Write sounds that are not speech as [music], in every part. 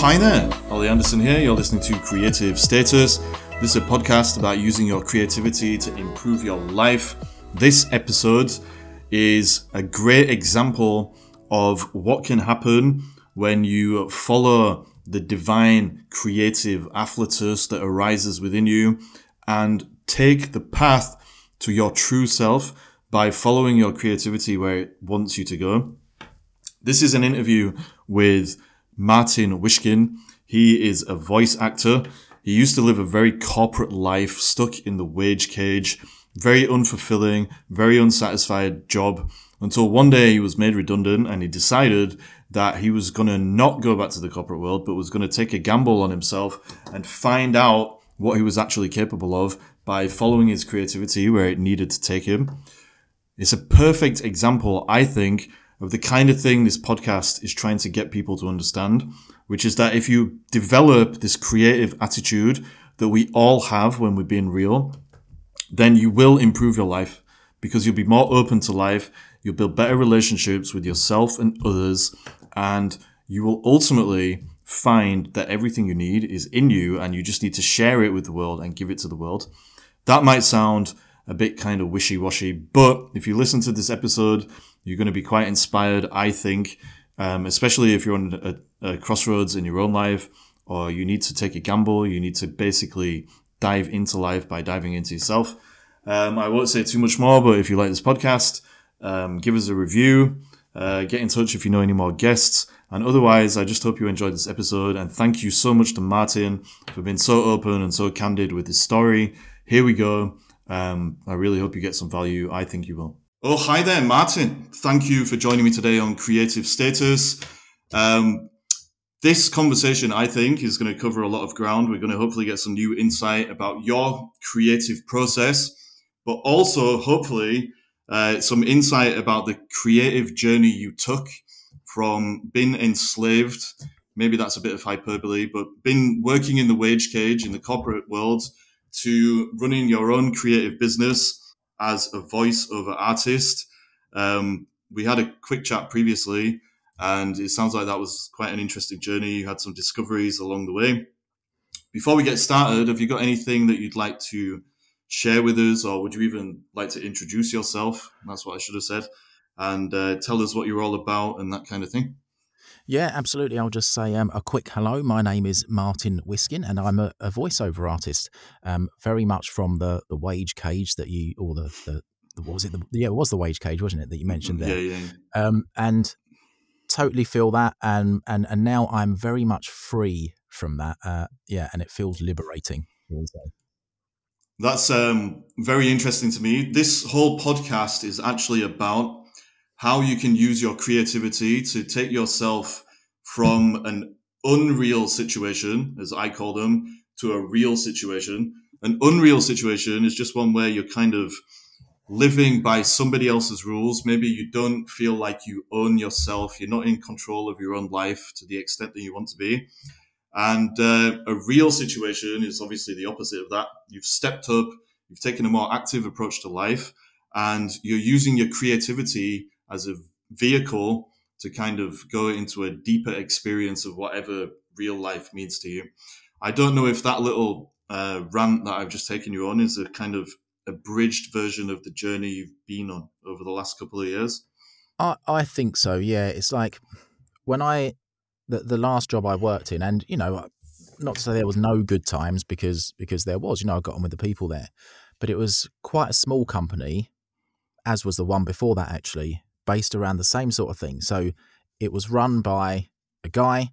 Hi there. Ollie Anderson here. You're listening to Creative Status. This is a podcast about using your creativity to improve your life. This episode is a great example of what can happen when you follow the divine creative afflatus that arises within you and take the path to your true self by following your creativity where it wants you to go. This is an interview with Martin Whiskin. He is a voice actor. He used to live a very corporate life, stuck in the wage cage, very unfulfilling, very unsatisfied job until one day he was made redundant and he decided that he was going to not go back to the corporate world, but was going to take a gamble on himself and find out what he was actually capable of by following his creativity where it needed to take him. It's a perfect example, I think, of the kind of thing this podcast is trying to get people to understand, which is that if you develop this creative attitude that we all have when we're being real, then you will improve your life because you'll be more open to life, you'll build better relationships with yourself and others, and you will ultimately find that everything you need is in you and you just need to share it with the world and give it to the world. That might sound a bit kind of wishy washy, but if you listen to this episode, you're going to be quite inspired, I think, um, especially if you're on a, a crossroads in your own life or you need to take a gamble, you need to basically dive into life by diving into yourself. Um, I won't say too much more, but if you like this podcast, um, give us a review, uh, get in touch if you know any more guests. And otherwise, I just hope you enjoyed this episode. And thank you so much to Martin for being so open and so candid with his story. Here we go. Um, I really hope you get some value. I think you will. Oh, hi there, Martin. Thank you for joining me today on Creative Status. Um, this conversation, I think, is going to cover a lot of ground. We're going to hopefully get some new insight about your creative process, but also hopefully uh, some insight about the creative journey you took from being enslaved. Maybe that's a bit of hyperbole, but been working in the wage cage in the corporate world to running your own creative business as a voiceover artist. Um, we had a quick chat previously, and it sounds like that was quite an interesting journey. You had some discoveries along the way. Before we get started, have you got anything that you'd like to share with us, or would you even like to introduce yourself? That's what I should have said, and uh, tell us what you're all about and that kind of thing. Yeah, absolutely. I'll just say um, a quick hello. My name is Martin Whiskin, and I'm a, a voiceover artist, um, very much from the the wage cage that you, or the, the, the what was it? The, yeah, it was the wage cage, wasn't it, that you mentioned there? Yeah, yeah. Um, and totally feel that, and and and now I'm very much free from that. Uh, yeah, and it feels liberating. That's um, very interesting to me. This whole podcast is actually about how you can use your creativity to take yourself from an unreal situation, as I call them, to a real situation. An unreal situation is just one where you're kind of living by somebody else's rules. Maybe you don't feel like you own yourself. You're not in control of your own life to the extent that you want to be. And uh, a real situation is obviously the opposite of that. You've stepped up, you've taken a more active approach to life, and you're using your creativity as a vehicle to kind of go into a deeper experience of whatever real life means to you. I don't know if that little uh, rant that I've just taken you on is a kind of abridged version of the journey you've been on over the last couple of years. I, I think so. Yeah, it's like when I the the last job I worked in, and you know, not to say there was no good times because because there was. You know, I got on with the people there, but it was quite a small company, as was the one before that actually, based around the same sort of thing. So it was run by a guy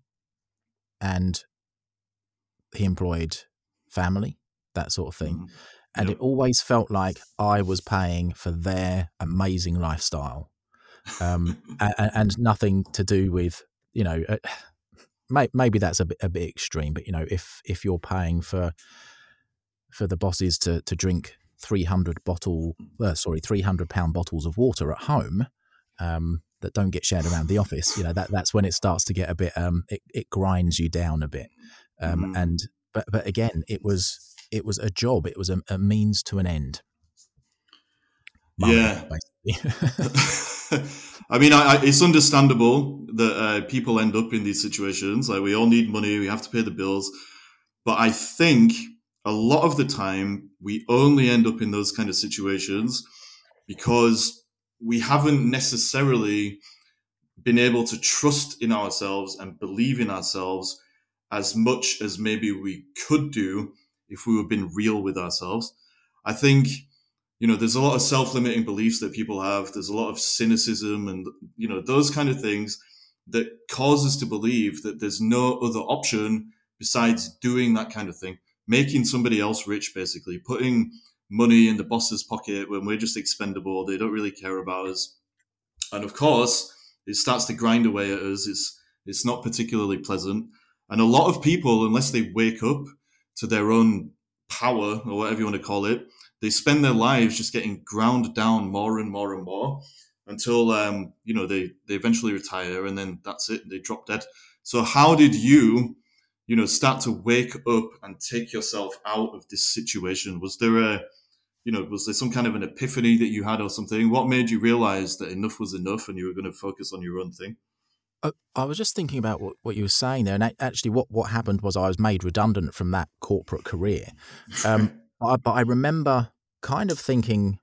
and he employed family, that sort of thing. Mm. And yep. it always felt like I was paying for their amazing lifestyle. Um, [laughs] and, and, nothing to do with, you know, uh, may, maybe that's a bit, a bit extreme, but you know, if, if you're paying for, for the bosses to, to drink 300 bottle, uh, sorry, 300 pound bottles of water at home, um, that don't get shared around the office. You know that that's when it starts to get a bit. Um, it, it grinds you down a bit. Um, mm. And but but again, it was it was a job. It was a, a means to an end. Yeah, [laughs] I mean, I, I, it's understandable that uh, people end up in these situations. Like we all need money, we have to pay the bills, but I think a lot of the time we only end up in those kind of situations because we haven't necessarily been able to trust in ourselves and believe in ourselves as much as maybe we could do if we were being real with ourselves. I think, you know, there's a lot of self limiting beliefs that people have. There's a lot of cynicism and, you know, those kind of things that cause us to believe that there's no other option besides doing that kind of thing, making somebody else rich, basically, putting money in the boss's pocket when we're just expendable. They don't really care about us. And of course, it starts to grind away at us. It's, it's not particularly pleasant. And a lot of people, unless they wake up to their own power or whatever you want to call it, they spend their lives just getting ground down more and more and more until um, you know they they eventually retire and then that's it they drop dead. So how did you you know start to wake up and take yourself out of this situation? Was there a you know was there some kind of an epiphany that you had or something? What made you realize that enough was enough and you were going to focus on your own thing? I was just thinking about what, what you were saying there, and actually, what, what happened was I was made redundant from that corporate career. Um, [laughs] I, but I remember kind of thinking,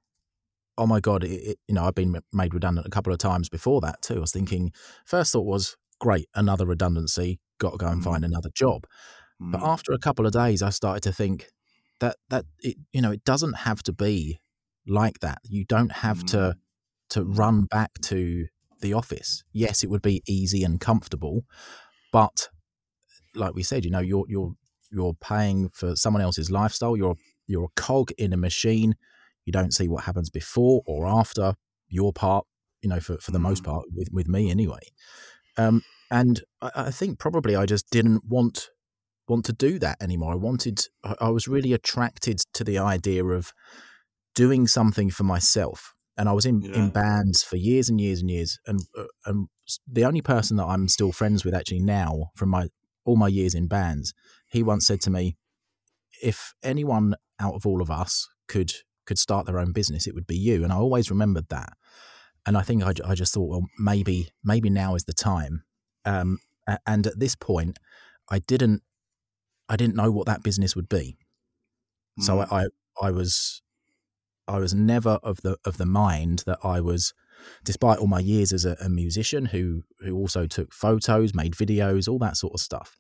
"Oh my god!" It, it, you know, I've been made redundant a couple of times before that too. I was thinking, first thought was, "Great, another redundancy. Got to go and find mm. another job." Mm. But after a couple of days, I started to think that that it, you know, it doesn't have to be like that. You don't have mm. to to run back to the office. Yes, it would be easy and comfortable, but like we said, you know, you're you're you're paying for someone else's lifestyle. You're you're a cog in a machine. You don't see what happens before or after your part. You know, for for the most mm-hmm. part, with with me anyway. Um, and I, I think probably I just didn't want want to do that anymore. I wanted. I, was really attracted to the idea of doing something for myself and I was in, yeah. in bands for years and years and years. And uh, and the only person that I'm still friends with actually now from my all my years in bands, he once said to me, "If anyone out of all of us could could start their own business, it would be you." And I always remembered that. And I think I, I just thought, well, maybe maybe now is the time. Um, and at this point, I didn't I didn't know what that business would be. Mm. So I I was I was never of the of the mind that I was, despite all my years as a, a musician who who also took photos, made videos, all that sort of stuff.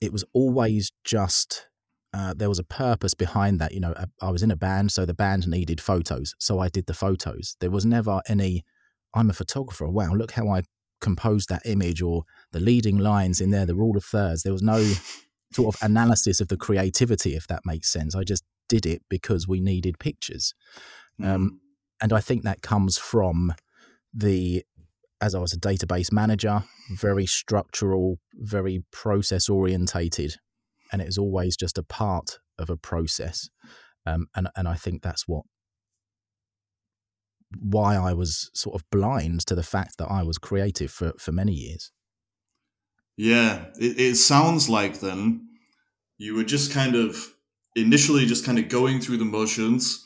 It was always just uh, there was a purpose behind that. You know, I was in a band, so the band needed photos, so I did the photos. There was never any. I'm a photographer. Wow, look how I composed that image, or the leading lines in there, the rule of thirds. There was no [laughs] sort of analysis of the creativity, if that makes sense. I just did it because we needed pictures. Um, mm. Um, and I think that comes from the, as I was a database manager, very structural, very process orientated. And it was always just a part of a process. Um, and, and I think that's what why I was sort of blind to the fact that I was creative for, for many years. Yeah, it, it sounds like then you were just kind of initially just kind of going through the motions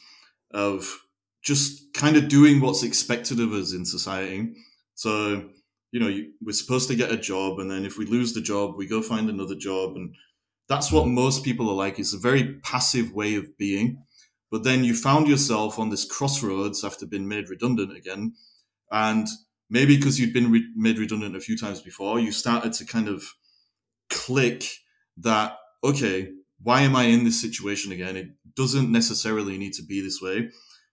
of just kind of doing what's expected of us in society. So, you know, we're supposed to get a job, and then if we lose the job, we go find another job. And that's what most people are like. It's a very passive way of being. But then you found yourself on this crossroads after being made redundant again. And maybe because you'd been re- made redundant a few times before, you started to kind of click that, okay, why am I in this situation again? It doesn't necessarily need to be this way.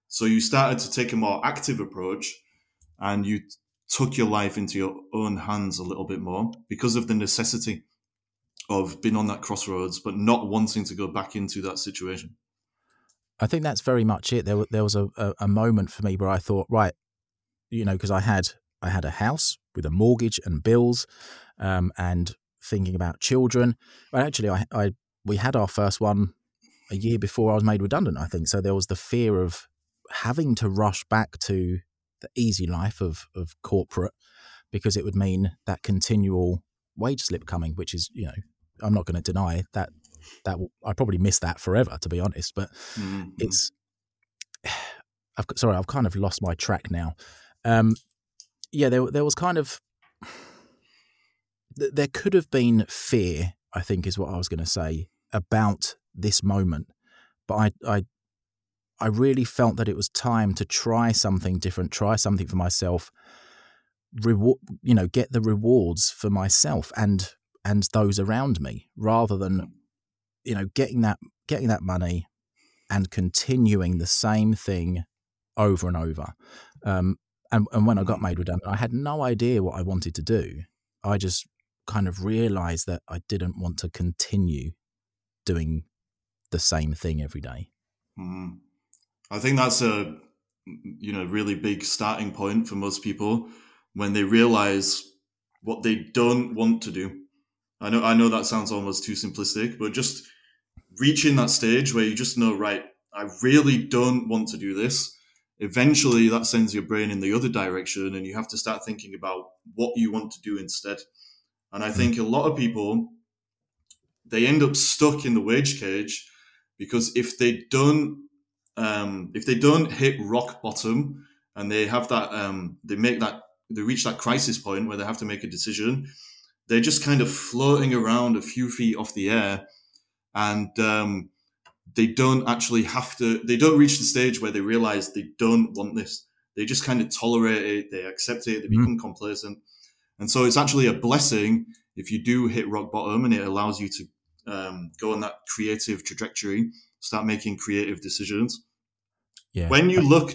So you started to take a more active approach and you took your life into your own hands a little bit more because of the necessity of being on that crossroads, but not wanting to go back into that situation. I think that's very much it. There, there was a, a, a moment for me where I thought, right, you know, because I had I had a house with a mortgage and bills, um, and thinking about children. Actually, I, I we had our first one a year before I was made redundant, I think. So there was the fear of having to rush back to the easy life of, of corporate because it would mean that continual wage slip coming, which is, you know, I'm not going to deny that that I probably miss that forever, to be honest. But mm-hmm. it's [sighs] I've, sorry, I've kind of lost my track now. Um, yeah, there there was kind of there could have been fear. I think is what I was going to say about this moment, but I I I really felt that it was time to try something different, try something for myself, reward, you know, get the rewards for myself and and those around me, rather than, you know, getting that getting that money and continuing the same thing over and over. Um, and, and when I got made redundant, I had no idea what I wanted to do. I just kind of realized that I didn't want to continue doing the same thing every day. Mm. I think that's a you know really big starting point for most people when they realize what they don't want to do. I know I know that sounds almost too simplistic, but just reaching that stage where you just know right, I really don't want to do this. Eventually that sends your brain in the other direction and you have to start thinking about what you want to do instead. And I think a lot of people they end up stuck in the wage cage because if they don't um, if they don't hit rock bottom and they have that um, they make that they reach that crisis point where they have to make a decision they're just kind of floating around a few feet off the air and um, they don't actually have to they don't reach the stage where they realize they don't want this they just kind of tolerate it they accept it they mm-hmm. become mm. complacent and so it's actually a blessing if you do hit rock bottom and it allows you to um, go on that creative trajectory start making creative decisions. Yeah. When you look,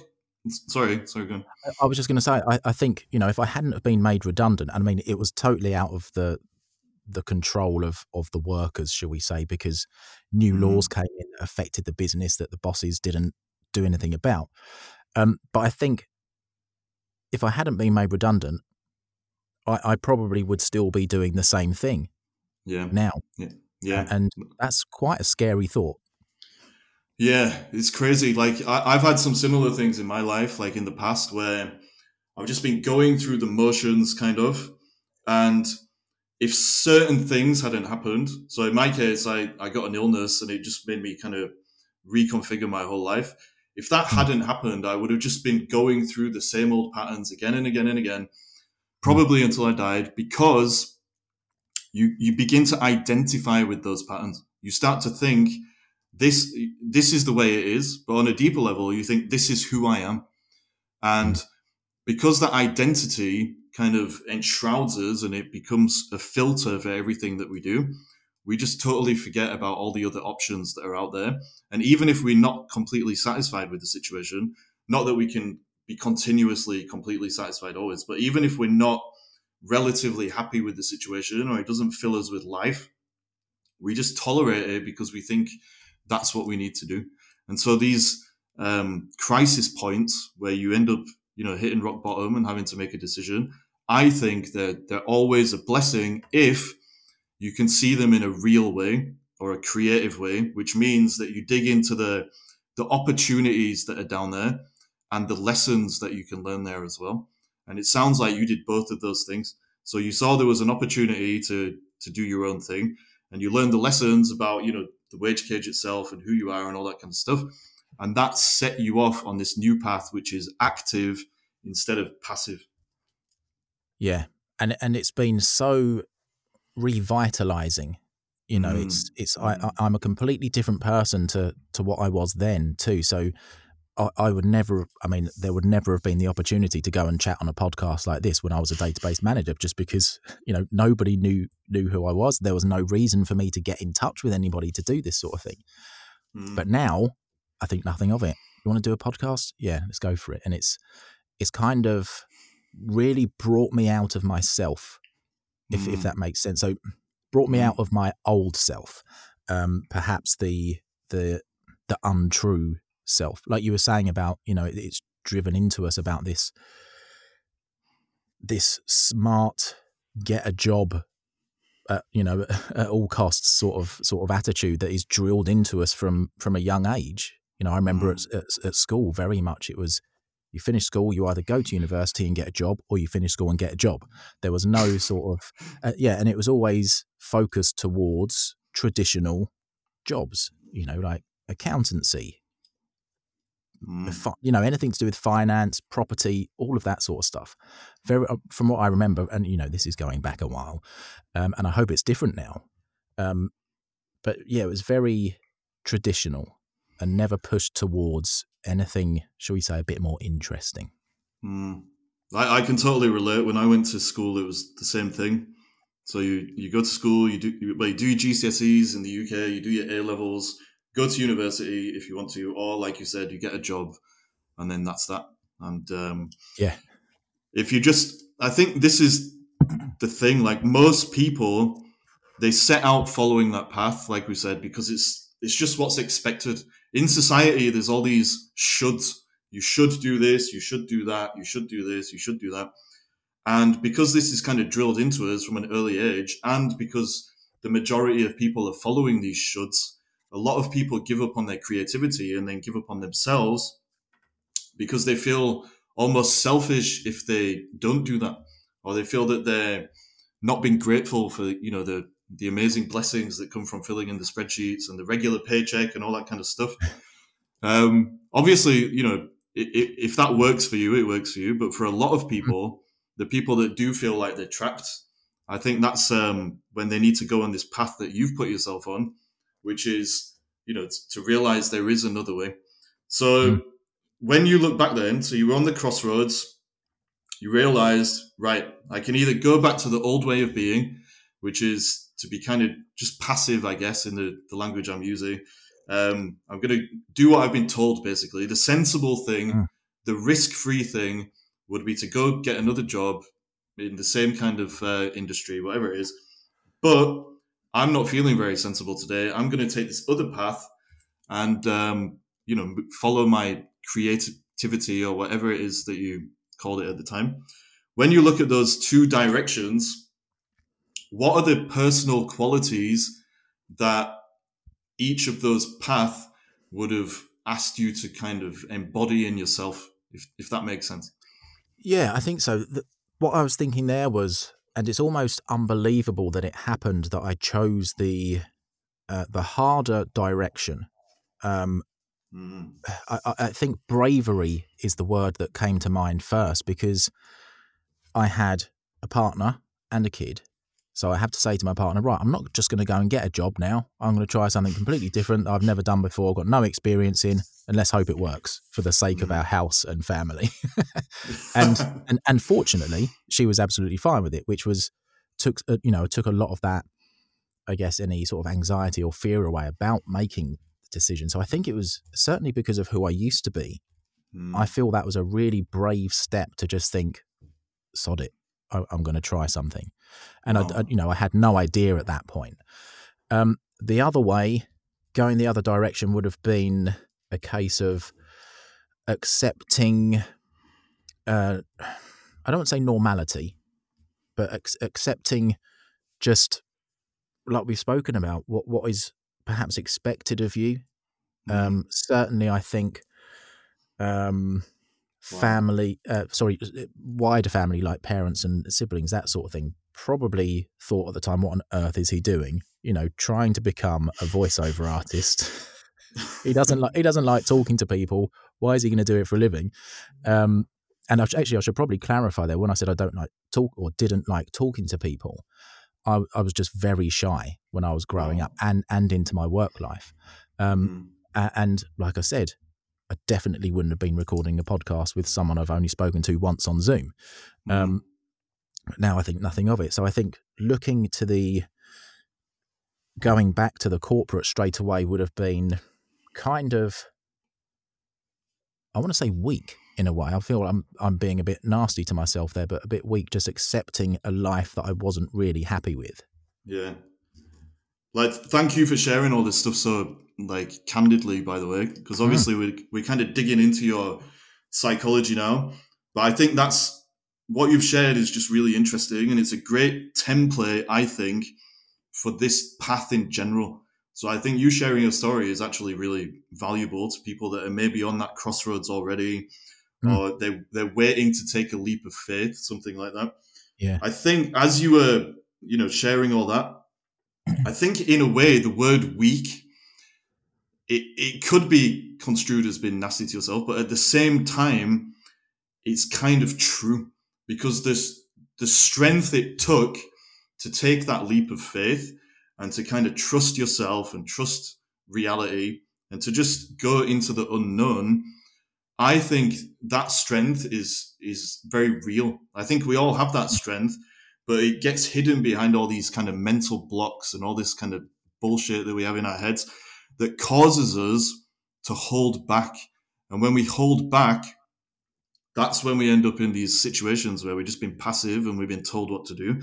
sorry, sorry, go on. I was just going to say, I, I think you know, if I hadn't have been made redundant, I mean, it was totally out of the the control of of the workers, shall we say, because new mm. laws came in affected the business that the bosses didn't do anything about. Um, but I think if I hadn't been made redundant, I, I probably would still be doing the same thing. Yeah. Now. Yeah. Yeah. And that's quite a scary thought. Yeah, it's crazy. Like I, have had some similar things in my life, like in the past, where I've just been going through the motions, kind of, and if certain things hadn't happened, so in my case, I I got an illness and it just made me kind of reconfigure my whole life. If that hmm. hadn't happened, I would have just been going through the same old patterns again and again and again, probably until I died, because you you begin to identify with those patterns. You start to think this this is the way it is but on a deeper level you think this is who i am and because that identity kind of enshrouds us and it becomes a filter for everything that we do we just totally forget about all the other options that are out there and even if we're not completely satisfied with the situation not that we can be continuously completely satisfied always but even if we're not relatively happy with the situation or it doesn't fill us with life we just tolerate it because we think that's what we need to do. And so these um, crisis points where you end up, you know, hitting rock bottom and having to make a decision, I think that they're always a blessing if you can see them in a real way or a creative way, which means that you dig into the the opportunities that are down there and the lessons that you can learn there as well. And it sounds like you did both of those things. So you saw there was an opportunity to to do your own thing, and you learned the lessons about you know the wage cage itself and who you are and all that kind of stuff. And that set you off on this new path, which is active instead of passive. Yeah. And and it's been so revitalizing. You know, mm. it's it's I, mm. I'm a completely different person to to what I was then too. So I, I would never, I mean, there would never have been the opportunity to go and chat on a podcast like this when I was a database manager, just because you know nobody knew knew who I was. There was no reason for me to get in touch with anybody to do this sort of thing. Mm. But now, I think nothing of it. You want to do a podcast? Yeah, let's go for it. And it's it's kind of really brought me out of myself, if mm. if that makes sense. So brought me mm. out of my old self, um, perhaps the the the untrue self like you were saying about you know it's driven into us about this this smart get a job at, you know [laughs] at all costs sort of sort of attitude that is drilled into us from from a young age you know i remember mm. at, at, at school very much it was you finish school, you either go to university and get a job, or you finish school and get a job. There was no sort of [laughs] uh, yeah, and it was always focused towards traditional jobs. You know, like accountancy, mm. you know, anything to do with finance, property, all of that sort of stuff. Very, uh, from what I remember, and you know, this is going back a while, um, and I hope it's different now. Um, but yeah, it was very traditional and never pushed towards anything, shall we say, a bit more interesting. Mm. I, I, can totally relate. When I went to school, it was the same thing. So you, you go to school, you do you, well, you do your GCSEs in the UK, you do your A levels, go to university if you want to, or like you said, you get a job, and then that's that. And um, yeah, if you just, I think this is the thing. Like most people, they set out following that path, like we said, because it's it's just what's expected in society. There's all these shoulds. You should do this. You should do that. You should do this. You should do that. And because this is kind of drilled into us from an early age, and because the majority of people are following these shoulds, a lot of people give up on their creativity and then give up on themselves because they feel almost selfish if they don't do that, or they feel that they're not being grateful for you know the the amazing blessings that come from filling in the spreadsheets and the regular paycheck and all that kind of stuff. [laughs] Um, obviously, you know, if, if that works for you, it works for you. But for a lot of people, [laughs] the people that do feel like they're trapped, I think that's um, when they need to go on this path that you've put yourself on which is you know to realize there is another way. So mm. when you look back then, so you were on the crossroads, you realized right, I can either go back to the old way of being, which is to be kind of just passive, I guess, in the, the language I'm using. Um, I'm going to do what I've been told, basically. The sensible thing, mm. the risk free thing would be to go get another job in the same kind of uh, industry, whatever it is. But I'm not feeling very sensible today. I'm going to take this other path and, um, you know, follow my creativity or whatever it is that you called it at the time. When you look at those two directions, what are the personal qualities that each of those paths would have asked you to kind of embody in yourself, if, if that makes sense? Yeah, I think so. The, what I was thinking there was and it's almost unbelievable that it happened that I chose the uh, the harder direction. Um, mm. I, I, think bravery is the word that came to mind first because I had a partner and a kid. So I have to say to my partner, right, I'm not just going to go and get a job now. I'm going to try something completely different I've never done before, got no experience in, and let's hope it works for the sake mm. of our house and family. [laughs] and, and and fortunately, she was absolutely fine with it, which was took uh, you know took a lot of that, I guess, any sort of anxiety or fear away about making the decision. So I think it was certainly because of who I used to be. Mm. I feel that was a really brave step to just think, sod it, I, am going to try something, and oh. I, I, you know I had no idea at that point. Um, the other way, going the other direction, would have been a case of accepting uh, I don't want to say normality, but ac- accepting just like we've spoken about what what is perhaps expected of you. Mm-hmm. Um, certainly, I think um, family, uh, sorry, uh, wider family like parents and siblings, that sort of thing, probably thought at the time, "What on earth is he doing?" You know, trying to become a voiceover artist. [laughs] he doesn't like he doesn't like talking to people. Why is he going to do it for a living? Um, and actually, I should probably clarify there. When I said I don't like talk or didn't like talking to people, I, I was just very shy when I was growing up and and into my work life. Um, mm. And like I said, I definitely wouldn't have been recording a podcast with someone I've only spoken to once on Zoom. Mm. Now I think nothing of it. So I think looking to the going back to the corporate straight away would have been kind of I want to say weak in a way. I feel I'm I'm being a bit nasty to myself there, but a bit weak, just accepting a life that I wasn't really happy with. Yeah. Like, thank you for sharing all this stuff so like candidly, by the way, because mm. obviously mm. we're we're kind of digging into your psychology now. But I think that's what you've shared is just really interesting, and it's a great template, I think, for this path in general. So I think you sharing your story is actually really valuable to people that are maybe on that crossroads already, mm. or they they're waiting to take a leap of faith, something like that. Yeah. I think as you were, you know, sharing all that, [clears throat] I think in a way the word weak it, it could be construed as being nasty to yourself, but at the same time, it's kind of true because there's the strength it took to take that leap of faith and to kind of trust yourself and trust reality and to just go into the unknown i think that strength is is very real. I think we all have that strength but it gets hidden behind all these kind of mental blocks and all this kind of bullshit that we have in our heads that causes us to hold back. And when we hold back that's when we end up in these situations where we've just been passive and we've been told what to do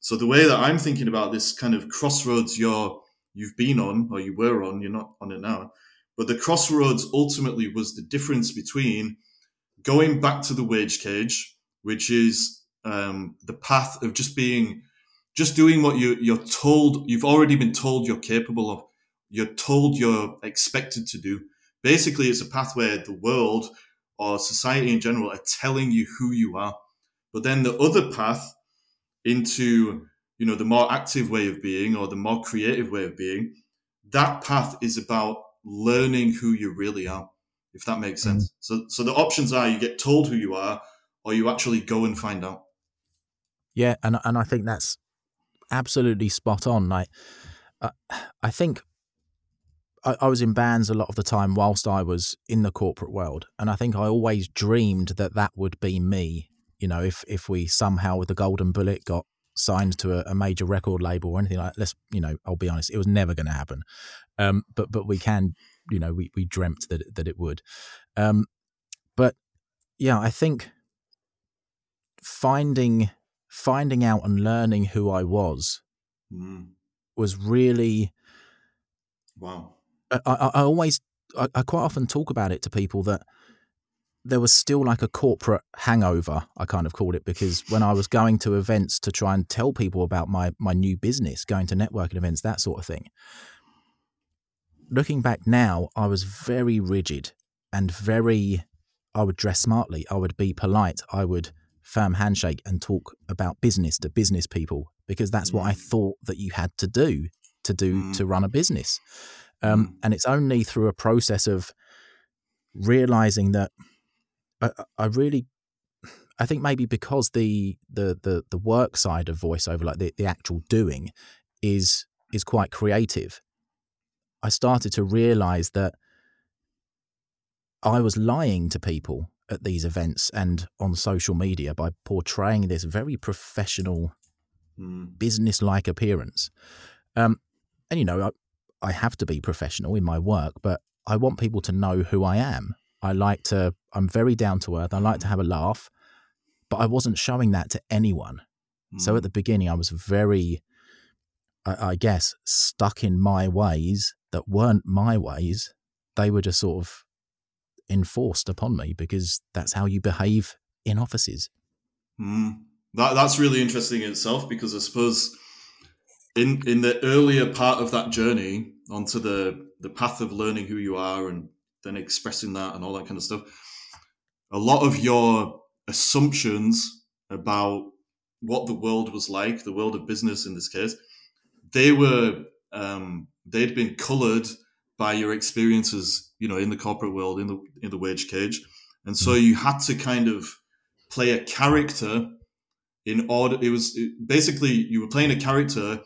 so the way that i'm thinking about this kind of crossroads you're you've been on or you were on you're not on it now but the crossroads ultimately was the difference between going back to the wage cage, which is um, the path of just being, just doing what you, you're told, you've already been told you're capable of, you're told you're expected to do. Basically, it's a path where the world or society in general are telling you who you are. But then the other path into, you know, the more active way of being or the more creative way of being, that path is about learning who you really are, if that makes sense. Mm. So, so the options are you get told who you are, or you actually go and find out. Yeah, and and I think that's absolutely spot on. Like, uh, I think I, I was in bands a lot of the time whilst I was in the corporate world, and I think I always dreamed that that would be me. You know, if if we somehow with the golden bullet got signed to a, a, major record label or anything like that. let's you know i'll be honest it was never going to happen um, but but we can you know we, we dreamt that that it would um, but yeah i think finding finding out and learning who i was mm. was really wow i, I, I always I, I quite often talk about it to people that there was still like a corporate hangover, I kind of called it, because when I was going to events to try and tell people about my my new business, going to networking events, that sort of thing. Looking back now, I was very rigid and very I would dress smartly, I would be polite, I would firm handshake and talk about business to business people because that's what I mm. thought that you had to do to do mm. to run a business. Um, mm. And it's only through a process of realizing that I, I really I think maybe because the, the the the work side of voiceover, like the, the actual doing, is is quite creative. I started to realize that I was lying to people at these events and on social media by portraying this very professional, mm. business-like appearance. Um, and you know, I, have to be professional in my work, but I want people to know who I am. I like to, I'm very down to earth. I like to have a laugh, but I wasn't showing that to anyone. Mm. So at the beginning, I was very, I, I guess, stuck in my ways that weren't my ways. They were just sort of enforced upon me because that's how you behave in offices. Mm. That that's really interesting in itself because I suppose in in the earlier part of that journey onto the the path of learning who you are and then expressing that and all that kind of stuff. A lot of your assumptions about what the world was like, the world of business in this case, they were um, they'd been coloured by your experiences, you know, in the corporate world, in the in the wage cage, and so mm. you had to kind of play a character in order. It was basically you were playing a character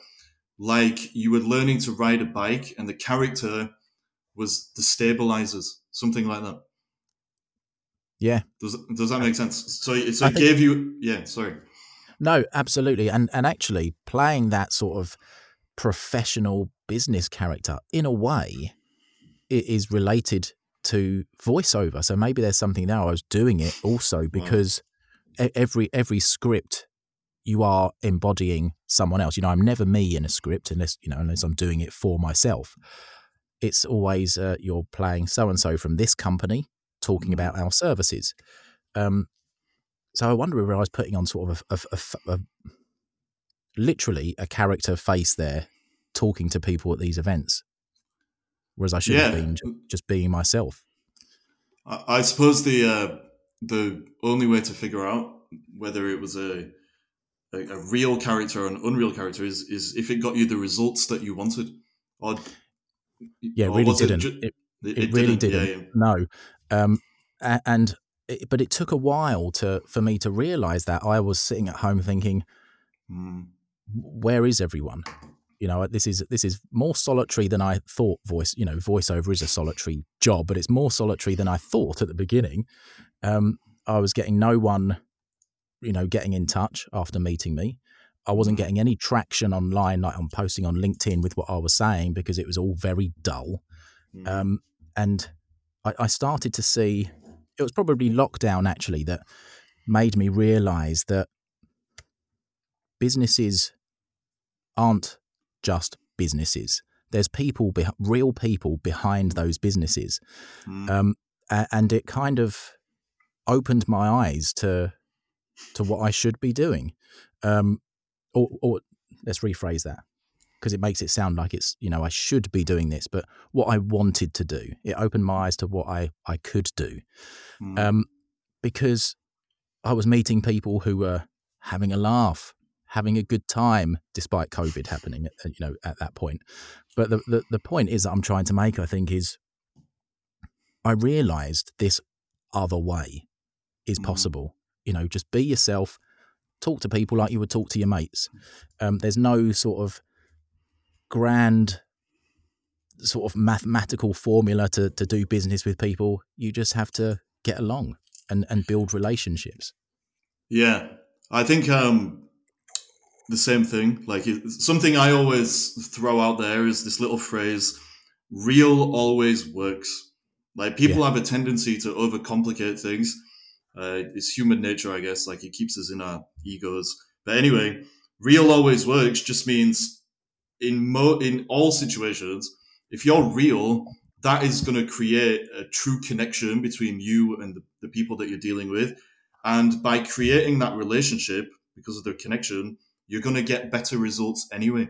like you were learning to ride a bike, and the character was the stabilizers, something like that. Yeah. Does does that make sense? So, so it gave you yeah, sorry. No, absolutely. And and actually playing that sort of professional business character in a way it is related to voiceover. So maybe there's something there. I was doing it also because wow. every every script you are embodying someone else. You know, I'm never me in a script unless you know unless I'm doing it for myself it's always uh, you're playing so and so from this company talking about mm. our services. Um, so I wonder if I was putting on sort of a, a, a, a, literally a character face there, talking to people at these events, whereas I should yeah. have been just being myself. I suppose the uh, the only way to figure out whether it was a, a, a real character or an unreal character is is if it got you the results that you wanted, or Yeah, it really didn't. It, it, it, it really didn't. Yeah, yeah. No, um, and but it took a while to for me to realize that I was sitting at home thinking, mm. where is everyone? You know, this is this is more solitary than I thought. Voice, you know, voiceover is a solitary job, but it's more solitary than I thought at the beginning. Um, I was getting no one, you know, getting in touch after meeting me. I wasn't mm. getting any traction online, like I'm posting on LinkedIn with what I was saying because it was all very dull. Mm. Um, and I, I started to see it was probably lockdown actually that made me realize that businesses aren't just businesses. There's people, real people behind those businesses, mm. um, and it kind of opened my eyes to to what I should be doing. Um, or, or let's rephrase that because it makes it sound like it's you know I should be doing this, but what I wanted to do. It opened my eyes to what I I could do, mm. um, because I was meeting people who were having a laugh, having a good time, despite COVID happening. At, you know at that point, but the, the the point is that I'm trying to make, I think, is I realised this other way is mm. possible. You know, just be yourself. Talk to people like you would talk to your mates. Um, there's no sort of grand sort of mathematical formula to, to do business with people. You just have to get along and, and build relationships. Yeah. I think um, the same thing. Like something I always throw out there is this little phrase real always works. Like people yeah. have a tendency to overcomplicate things. Uh, it's human nature, I guess. Like it keeps us in our egos. But anyway, real always works just means in mo in all situations, if you're real, that is going to create a true connection between you and the, the people that you're dealing with. And by creating that relationship, because of the connection, you're going to get better results anyway.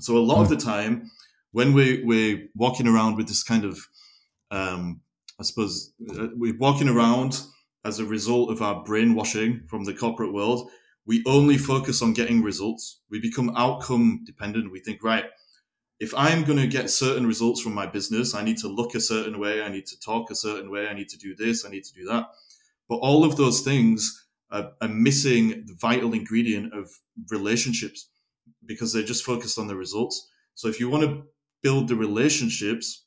So a lot of the time, when we we're walking around with this kind of, um, I suppose, uh, we're walking around as a result of our brainwashing from the corporate world, we only focus on getting results. We become outcome dependent. We think, right, if I'm going to get certain results from my business, I need to look a certain way, I need to talk a certain way, I need to do this, I need to do that. But all of those things are, are missing the vital ingredient of relationships because they're just focused on the results. So if you want to build the relationships,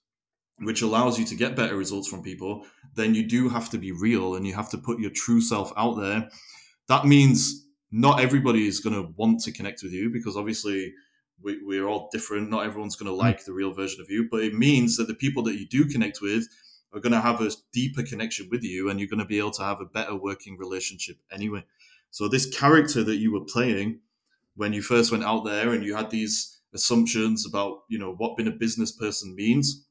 which allows you to get better results from people, then you do have to be real and you have to put your true self out there. That means not everybody is going to want to connect with you because obviously we, we're all different. Not everyone's going to hmm. like the real version of you, but it means that the people that you do connect with are going to have a deeper connection with you and you're going to be able to have a better working relationship anyway. So, this character that you were playing when you first went out there and you had these assumptions about, you know, what being a business person means,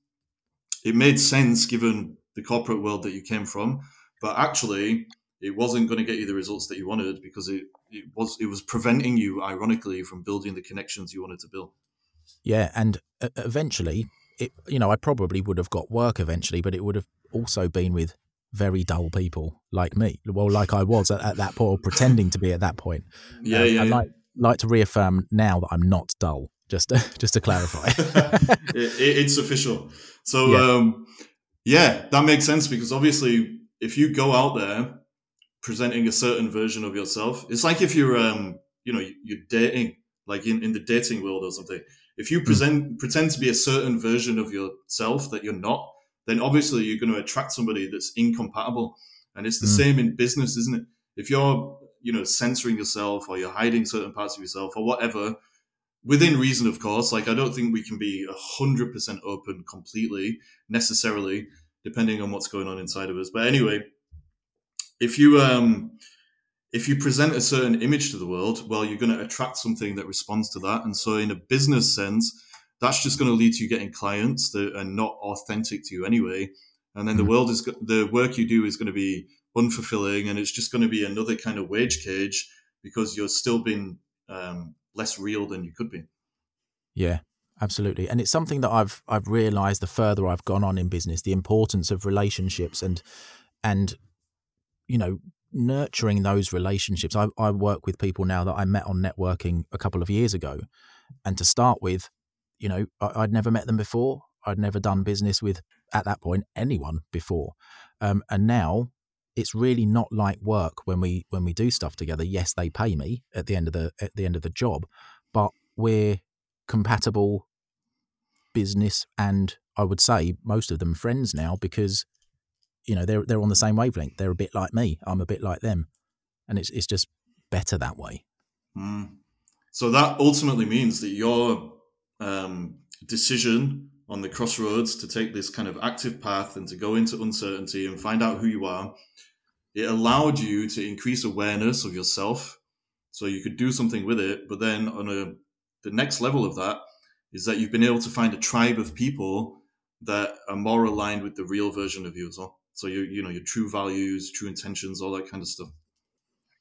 it made sense given the corporate world that you came from. But actually, it wasn't going to get you the results that you wanted because it, it was it was preventing you ironically from building the connections you wanted to build yeah and uh, eventually it you know i probably would have got work eventually but it would have also been with very dull people like me well like i was at, at that point or pretending to be at that point yeah, um, yeah, i yeah. like like to reaffirm now that i'm not dull just to, [laughs] just to clarify [laughs] it, it, it's official so yeah. um yeah that makes sense because obviously if you go out there presenting a certain version of yourself. It's like if you're, um, you know, you're dating, like in, in the dating world or something. If you hmm. present pretend to be a certain version of yourself that you're not, then obviously you're going to attract somebody that's incompatible. And it's the mm. same in business, isn't it? If you're, you know, censoring yourself or you're hiding certain parts of yourself or whatever, within reason, of course. Like I don't think we can be hundred percent open completely necessarily, depending on what's going on inside of us. But anyway, if you um, if you present a certain image to the world, well, you're going to attract something that responds to that. And so, in a business sense, that's just going to lead to you getting clients that are not authentic to you anyway. And then mm-hmm. the world is the work you do is going to be unfulfilling, and it's just going to be another kind of wage cage because you're still being um, less real than you could be. Yeah, absolutely and it's something that i've i've realized the further i've gone on in business the importance of relationships and and you know, nurturing those relationships. I, I work with people now that I met on networking a couple of years ago. And to start with, you know, I, would never met them before. I'd never done business with at that point anyone before, um, and now it's really not like work when we when we do stuff together. Yes, they pay me at the end of the at the end of the job, but we're compatible business and I would say most of them friends now because you know they're they're on the same wavelength. They're a bit like me. I'm a bit like them, and it's it's just better that way. Mm. So that ultimately means that your um, decision on the crossroads to take this kind of active path and to go into uncertainty and find out who you are, it allowed you to increase awareness of yourself, so you could do something with it. But then on a the next level of that is that you've been able to find a tribe of people that are more aligned with the real version of you as well. So you you know your true values, true intentions, all that kind of stuff.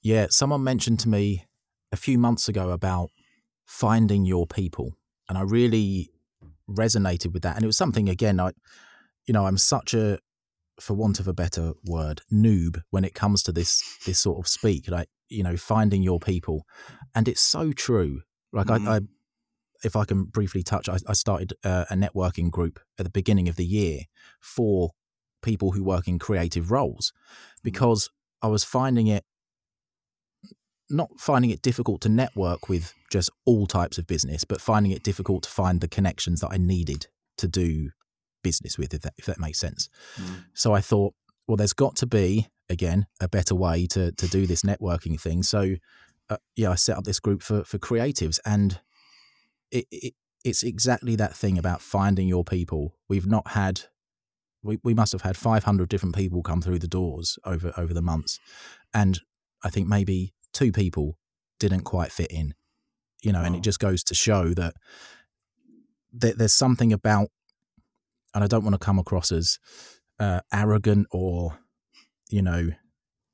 Yeah, someone mentioned to me a few months ago about finding your people, and I really resonated with that. And it was something again, I, you know, I'm such a, for want of a better word, noob when it comes to this this sort of speak, like you know, finding your people, and it's so true. Like mm-hmm. I, I if I can briefly touch, I, I started uh, a networking group at the beginning of the year for people who work in creative roles mm. because I was finding it not finding it difficult to network with just all types of business, but finding it difficult to find the connections that I needed to do business with, if that, if that makes sense. Mm. So I thought, well, there's got to be again a better way to to do this networking thing. So uh, yeah, I set up this group for for creatives, and it, it it's exactly that thing about finding your people. We've not had we, we must have had 500 different people come through the doors over over the months and i think maybe two people didn't quite fit in you know oh. and it just goes to show that there, there's something about and i don't want to come across as uh, arrogant or you know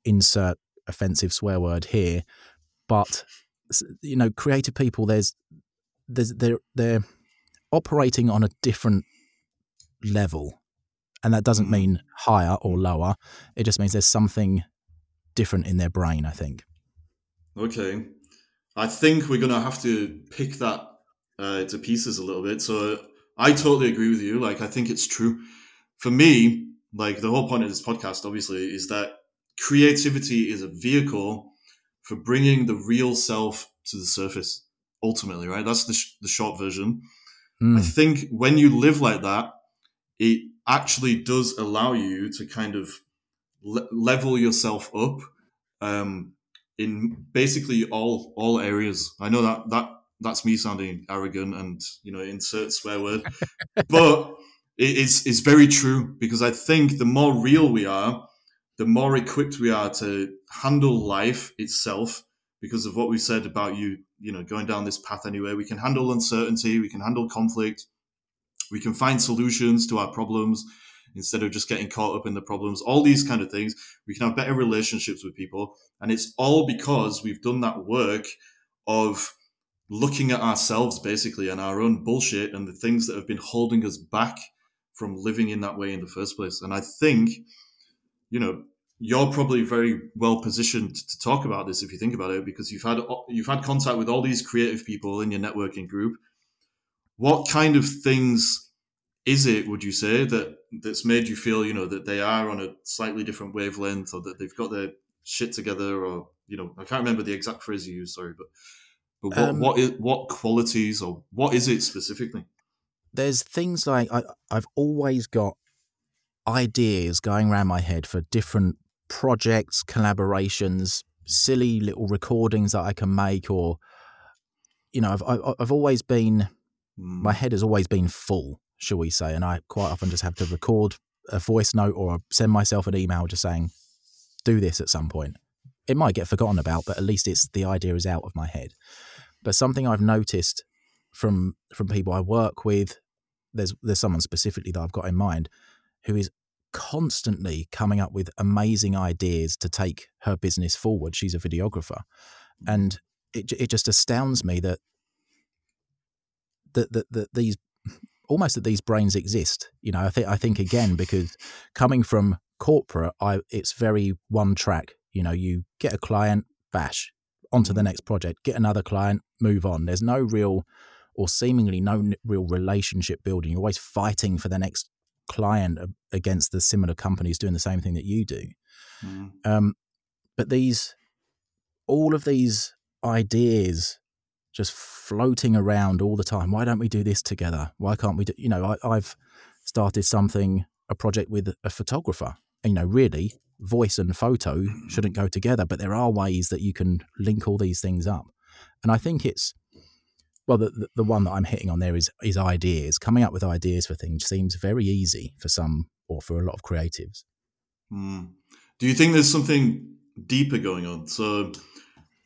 insert offensive swear word here but you know creative people there's there's they're they're operating on a different level and that doesn't mm-hmm. mean higher or lower. It just means there's something different in their brain, I think. Okay. I think we're going to have to pick that uh, to pieces a little bit. So I totally agree with you. Like, I think it's true. For me, like, the whole point of this podcast, obviously, is that creativity is a vehicle for bringing the real self to the surface, ultimately, right? That's the, sh- the short version. Mm. I think when you live like that, it actually does allow you to kind of le- level yourself up um, in basically all all areas. I know that that that's me sounding arrogant and you know insert swear word, but it is is very true because I think the more real we are, the more equipped we are to handle life itself because of what we said about you you know going down this path anyway. We can handle uncertainty we can handle conflict we can find solutions to our problems instead of just getting caught up in the problems. All these kind of things. We can have better relationships with people and it's all because we've done that work of looking at ourselves basically and our own bullshit and the things that have been holding us back from living in that way in the first place. And i think you know you're probably very well positioned to talk about this if you think about it because you've had you've had contact with all these creative people in your networking group. What kind of things is it would you say that that's made you feel you know that they are on a slightly different wavelength or that they've got their shit together or you know i can't remember the exact phrase you used sorry but but what um, what is what qualities or what is it specifically there's things like I, i've always got ideas going around my head for different projects collaborations silly little recordings that i can make or you know i've i've always been my mm. head has always been full, shall we say, and I quite often just have to record a voice note or send myself an email just saying, "Do this at some point." It might get forgotten about, but at least it's the idea is out of my head. But something I've noticed from from people I work with, there's there's someone specifically that I've got in mind who is constantly coming up with amazing ideas to take her business forward. She's a videographer, and it it just astounds me that that that, that these almost that these brains exist. You know, I think I think again because coming from corporate, I it's very one track. You know, you get a client, bash onto the next project, get another client, move on. There's no real or seemingly no real relationship building. You're always fighting for the next client against the similar companies doing the same thing that you do. Mm. Um, but these, all of these ideas just floating around all the time. Why don't we do this together? Why can't we do, you know, I, I've started something, a project with a photographer. And, you know, really, voice and photo shouldn't go together, but there are ways that you can link all these things up. And I think it's, well, the, the one that I'm hitting on there is is ideas. Coming up with ideas for things seems very easy for some or for a lot of creatives. Mm. Do you think there's something deeper going on? So,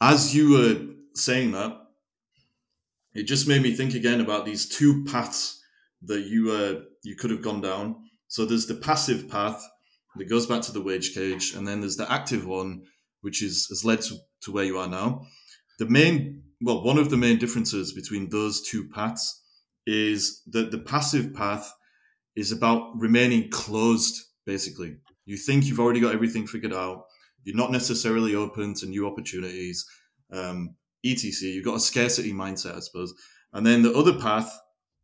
as you were saying that, it just made me think again about these two paths that you uh, you could have gone down. So there's the passive path that goes back to the wage cage, and then there's the active one, which is has led to, to where you are now. The main, well, one of the main differences between those two paths is that the passive path is about remaining closed. Basically, you think you've already got everything figured out. You're not necessarily open to new opportunities. Um, etc. You've got a scarcity mindset, I suppose. And then the other path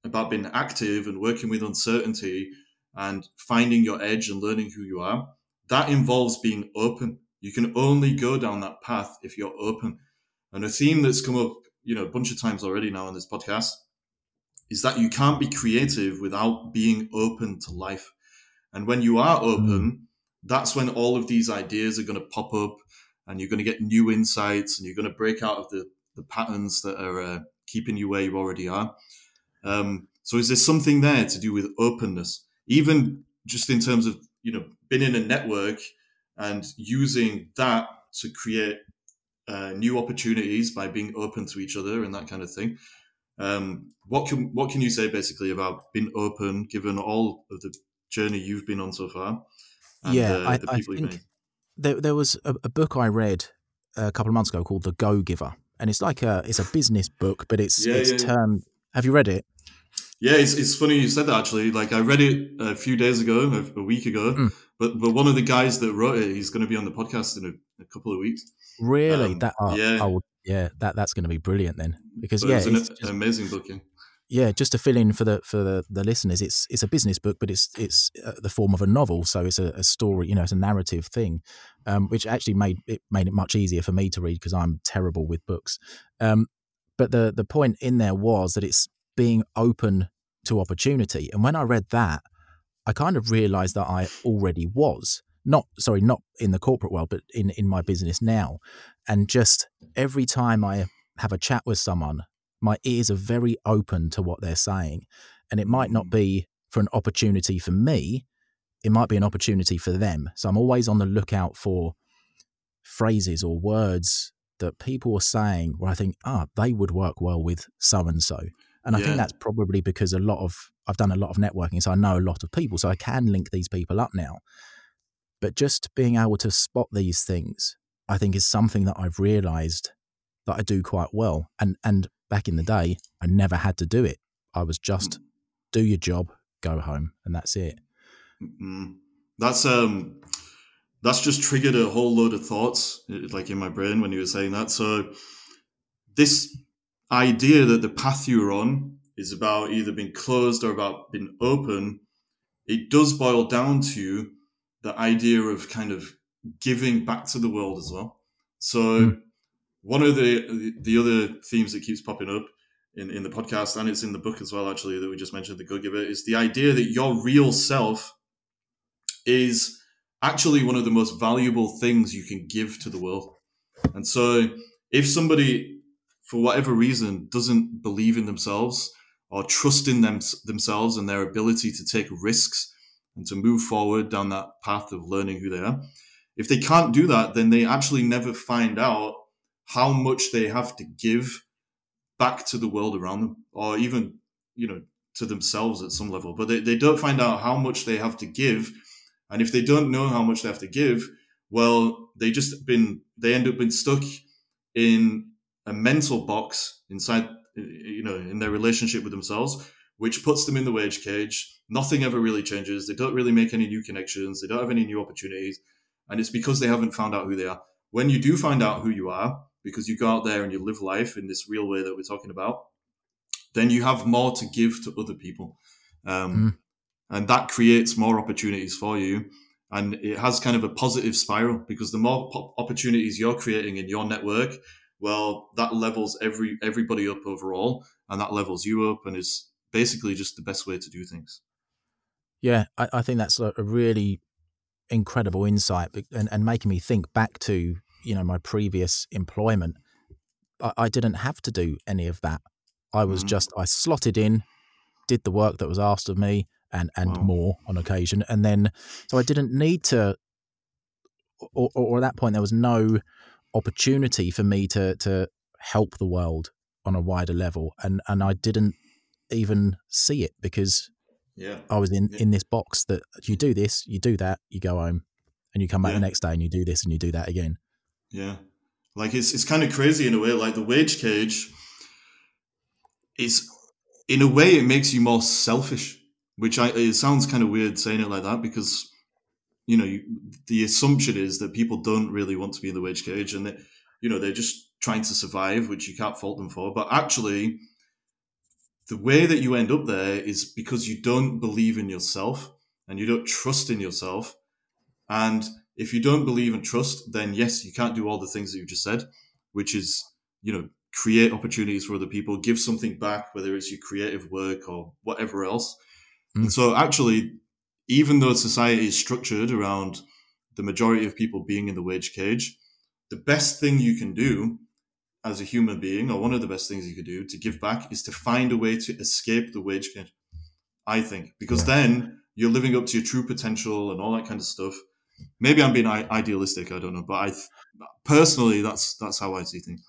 about being active and working with uncertainty and finding your edge and learning who you are, that involves being open. You can only go down that path if you're open. And a theme that's come up, you know, a bunch of times already now on this podcast is that you can't be creative without being open to life. And when you are open, mm. that's when all of these ideas are going to pop up and you're going to get new insights and you're going to break out of the, the patterns that are uh, keeping you where you already are. Um, so is there something there to do with openness, even just in terms of you know being in a network and using that to create uh, new opportunities by being open to each other and that kind of thing. Um, what can what can you say basically about being open, given all of the journey you've been on so far? And, yeah, uh, I, I think there, there was a, a, book I read a couple of months ago called The Go Giver, and it's like a it's a business book, but it's yeah, it's yeah, termed. Have you read it? Yeah, it's, it's funny you said that actually. Like I read it a few days ago, a, a week ago, mm. but but one of the guys that wrote it, he's going to be on the podcast in a, a couple of weeks. Really? Um, that oh, yeah, oh, yeah, that that's going to be brilliant then because yeah, it's, an, it's just, amazing book. Yeah yeah, just to fill in for the for the, the listeners, it's it's a business book, but it's it's uh, the form of a novel, so it's a, a story, you know, it's a narrative thing, um, which actually made it made it much easier for me to read because I'm terrible with books. Um, but the the point in there was that it's being open to opportunity, and when I read that, I kind of realised that I already was not sorry, not in the corporate world, but in in my business now, and just every time I have a chat with someone my ears are very open to what they're saying. And it might not mm. be for an opportunity for me, it might be an opportunity for them. So I'm always on the lookout for phrases or words that people are saying where I think, ah, they would work well with so and so. And I yeah. think that's probably because a lot of I've done a lot of networking, so I know a lot of people, so I can link these people up now. But just being able to spot these things, I think, is something that I've realized that I do quite well. And and back in the day, I never had to do it. I was just mm. do your job, go home, and that's it. Mm-hmm. That's um, that's just triggered a whole load of thoughts, like in my brain when you were saying that. So this idea that the path you're on is about either being closed or about being open, it does boil down to the idea of kind of giving back to the world as well. So mm one of the the other themes that keeps popping up in, in the podcast and it's in the book as well actually that we just mentioned the go giver is the idea that your real self is actually one of the most valuable things you can give to the world and so if somebody for whatever reason doesn't believe in themselves or trust in them themselves and their ability to take risks and to move forward down that path of learning who they are. If they can't do that then they actually never find out how much they have to give back to the world around them or even you know to themselves at some level. But they, they don't find out how much they have to give. And if they don't know how much they have to give well they just been they end up being stuck in a mental box inside you know in their relationship with themselves which puts them in the wage cage nothing ever really changes they don't really make any new connections they don't have any new opportunities and it's because they haven't found out who they are when you do find out who you are because you go out there and you live life in this real way that we're talking about, then you have more to give to other people. Um, Mm. And that creates more opportunities for you. And it has kind of a positive spiral because the more po- opportunities you're creating in your network, well, that levels every everybody up overall, and that levels you up, and is basically just the best way to do things. Yeah, I, I think that's a, really incredible insight and, and making me think back to you know my previous employment. I, I didn't have to do any of that. I was Mhm. just I slotted in, did the work that was asked of me, and and Wow. more on occasion, and then so I didn't need to. Or, or, or at that point, there was no opportunity for me to to help the world on a wider level, and and I didn't even see it because Yeah, I was in Yeah. in this box that you do this, you do that, you go home, and you come back Yeah. the next day and you do this and you do that again. yeah. Like it's it's kind of crazy in a way. Like the wage cage is, in a way, it makes you more selfish. Which I it sounds kind of weird saying it like that because you know you, the assumption is that people don't really want to be in the wage cage and they, you know they're just trying to survive, which you can't fault them for. But actually, the way that you end up there is because you don't believe in yourself and you don't trust in yourself. And if you don't believe and trust, then yes, you can't do all the things that you just said, which is, you know, create opportunities for other people, give something back, whether it's your creative work or whatever else. Mm. And so actually, even though society is structured around the majority of people being in the wage cage, the best thing you can do as a human being, or one of the best things you could do to give back, is to find a way to escape the wage cage. I think because then you're living up to your true potential and all that kind of stuff. Maybe I'm being I- idealistic. I don't know, but I personally, that's that's how I see things.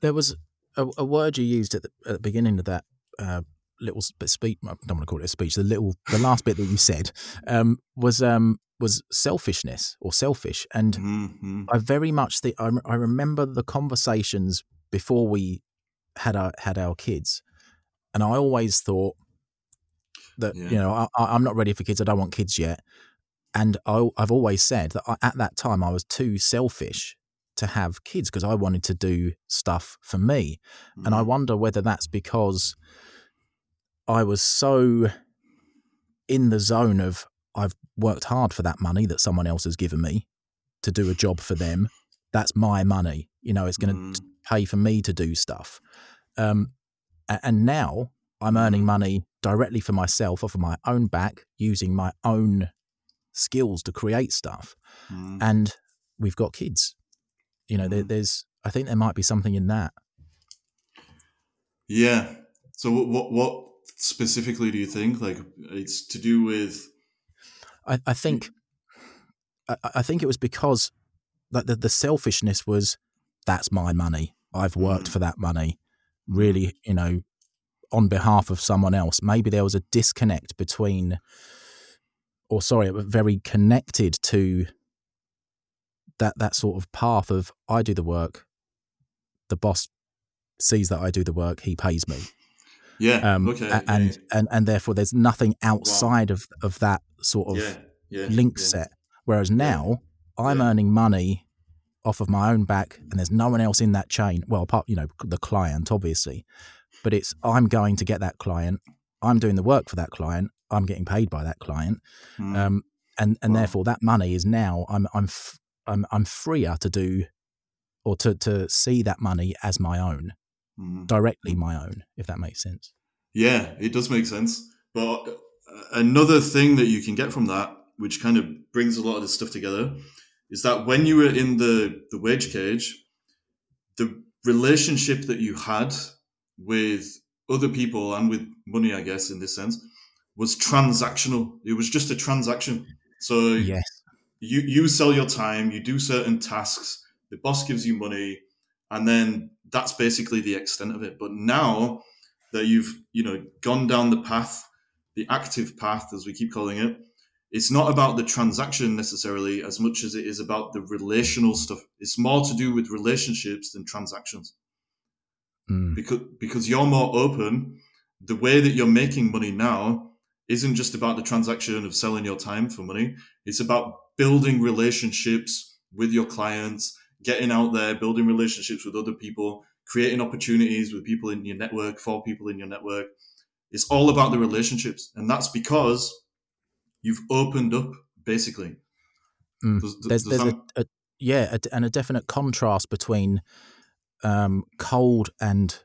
There was a, a word you used at the, at the beginning of that uh, little speech. I don't want to call it a speech. The little, the last bit that you said um, was um, was selfishness or selfish, and hmm I very much think I, I remember the conversations before we had our had our kids, and I always thought that Yeah. you know I, I'm not ready for kids. I don't want kids yet, and I, I've always said that I, at that time I was too selfish to have kids because I wanted to do stuff for me, and I wonder whether that's because I was so in the zone of I've worked hard for that money that someone else has given me to do a job for them. That's my money. You know, it's going to Mhm. pay for me to do stuff. Um, and now I'm earning Mhm. money directly for myself off of my own back using my own skills to create stuff. Mhm. And we've got kids. You know, there, Mhm. there's, I think there might be something in that. Yeah. So what, what what specifically do you think? Like it's to do with I, I think I, I think it was because like the, the selfishness was that's my money. I've worked Mm. for that money. Really, you know, on behalf of someone else. Maybe there was a disconnect between or sorry, very connected to that that sort of path of I do the work, the boss sees that I do the work, he pays me. Yeah. Um, okay. a- yeah, and, and and therefore there's nothing outside of, of that sort of yeah, yeah, link set. Whereas now I'm earning money off of my own back, and there's no one else in that chain. Well, apart you know the client, obviously, but it's I'm going to get that client. I'm doing the work for that client. I'm getting paid by that client, Mm. um, and and Wow. therefore that money is now I'm I'm f- I'm I'm freer to do or to to see that money as my own, Mm. directly my own, if that makes sense. Yeah, it does make sense. But uh, another thing that you can get from that, which kind of brings a lot of this stuff together, is that when you were in the, the wage cage, the relationship that you had with other people and with money, I guess, in this sense, was transactional. It was just a transaction. So Yes, you you sell your time, you do certain tasks, the boss gives you money, and then that's basically the extent of it. But now that you've you know gone down the path, the active path as we keep calling it, it's not about the transaction necessarily as much as it is about the relational stuff. It's more to do with relationships than transactions Mm. because because you're more open. The way that you're making money now isn't just about the transaction of selling your time for money. It's about building relationships with your clients, getting out there, building relationships with other people, creating opportunities with people in your network, for people in your network. It's all about the relationships. And that's because you've opened up, basically. Mm. Does, there's does there's that... a, a, yeah, a, and a definite contrast between um, cold and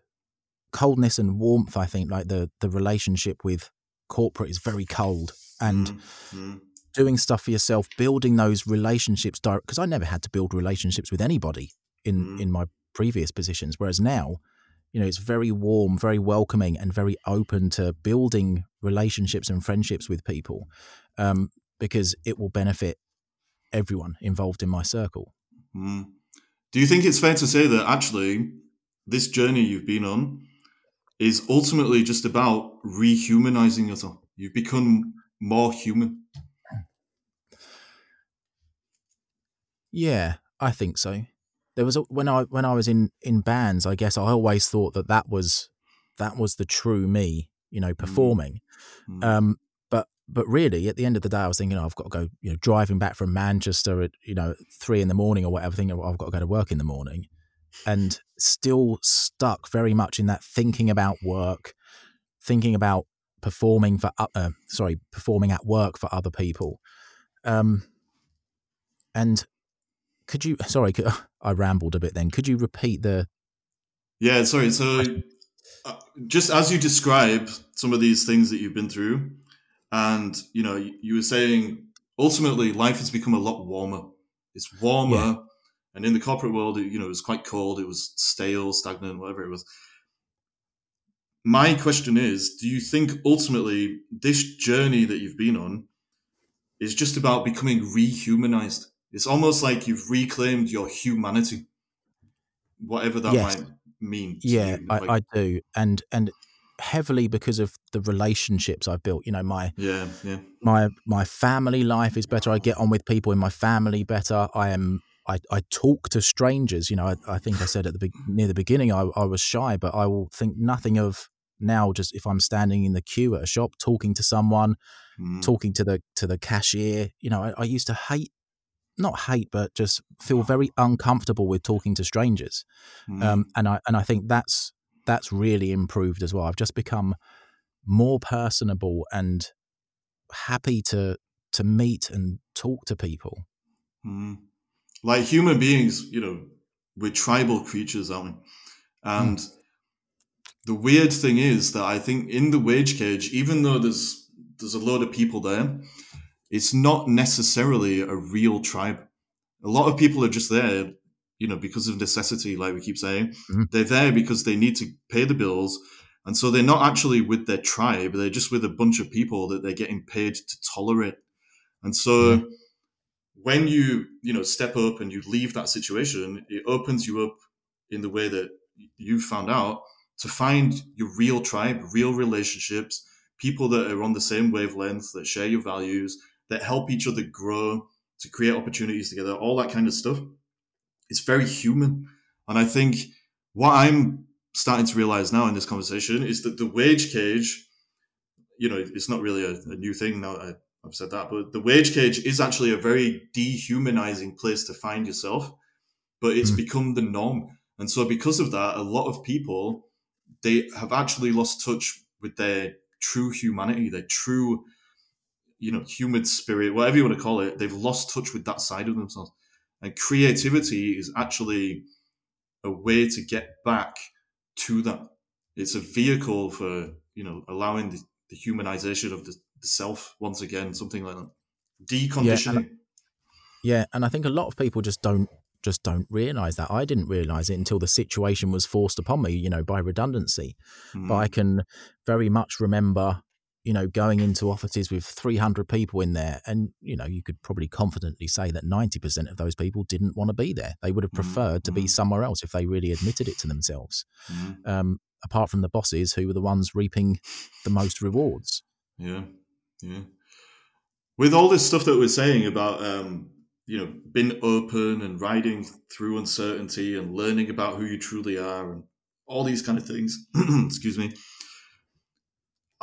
coldness and warmth. I think like the the relationship with corporate is very cold, and mm-hmm. Doing stuff for yourself, building those relationships direct. Because I never had to build relationships with anybody in mm. in my previous positions, whereas now, you know, it's very warm, very welcoming, and very open to building relationships and friendships with people, um, because it will benefit everyone involved in my circle. Mm. Do you think it's fair to say that actually this journey you've been on is ultimately just about rehumanizing yourself? You've become more human. Yeah, I think so. There was a, when I when I was in in bands, I guess I always thought that that was that was the true me, you know, mm. performing. Mm. Um, but but really, at the end of the day, I was thinking, oh, I've got to go, you know, driving back from Manchester at you know three in the morning or whatever. Thinking oh, I've got to go to work in the morning, and still stuck very much in that thinking about work, thinking about performing for uh, sorry performing at work for other people um and could you sorry could, [laughs] i rambled a bit then. Could you repeat the yeah sorry. So uh, just as you describe some of these things that you've been through and you know you were saying ultimately life has become a lot warmer. It's warmer yeah. and in the corporate world you know it was quite cold it was stale stagnant whatever it was. My question is do you think ultimately this journey that you've been on is just about becoming rehumanized it's almost like you've reclaimed your humanity whatever that yes. might mean yeah you. Like, I, I do and and heavily because of the relationships I've built. You know, my yeah, yeah. my my family life is better. I get on with people in my family better. I am I, I talk to strangers. You know, I, I think I said at the be- near the beginning I, I was shy, but I will think nothing of now just if I'm standing in the queue at a shop talking to someone, mm. talking to the to the cashier, you know, I, I, used to hate not hate but just feel very uncomfortable with talking to strangers. Mm. Um, and I and I think that's that's really improved as well. I've just become more personable and happy to to meet and talk to people. Mm. Like human beings, you know, we're tribal creatures, aren't we? And mm the weird thing is that I think in the wage cage, even though there's there's a load of people there, it's not necessarily a real tribe. A lot of people are just there, you know, because of necessity, like we keep saying. Mm-hmm. They're there because they need to pay the bills. And so they're not actually with their tribe, they're just with a bunch of people that they're getting paid to tolerate. And so mm-hmm. when you, you know, step up and you leave that situation, it opens you up in the way that you found out to find your real tribe, real relationships, people that are on the same wavelength, that share your values, that help each other grow, to create opportunities together, all that kind of stuff. It's very human. And I think what I'm starting to realize now in this conversation is that the wage cage, you know, it's not really a, a new thing now. I, I've said that, but the wage cage is actually a very dehumanizing place to find yourself, but it's mm. become the norm. And so, because of that, a lot of people they have actually lost touch with their true humanity, their true, you know, humid spirit, whatever you want to call it. They've lost touch with that side of themselves. And creativity is actually a way to get back to that. It's a vehicle for, you know, allowing the, the humanization of the, the, self once again, something like that. Deconditioning. Yeah and, yeah, and I think a lot of people just don't just don't realize that. I didn't realize it until the situation was forced upon me, you know, by redundancy. Mm. But I hmm. can very much remember, you know, going into offices with 300 people in there. And, you know, you could probably confidently say that 90% of those people didn't want to be there. They would have hmm. preferred mm. to be hmm. somewhere else if they really admitted it to themselves. Mm. Um, apart from the bosses who were the ones reaping the most rewards. Yeah. Yeah. With all this stuff that we're saying about, um, you know, being open and riding through uncertainty and learning about who you truly are and all these kind of things. [clears throat] Excuse me.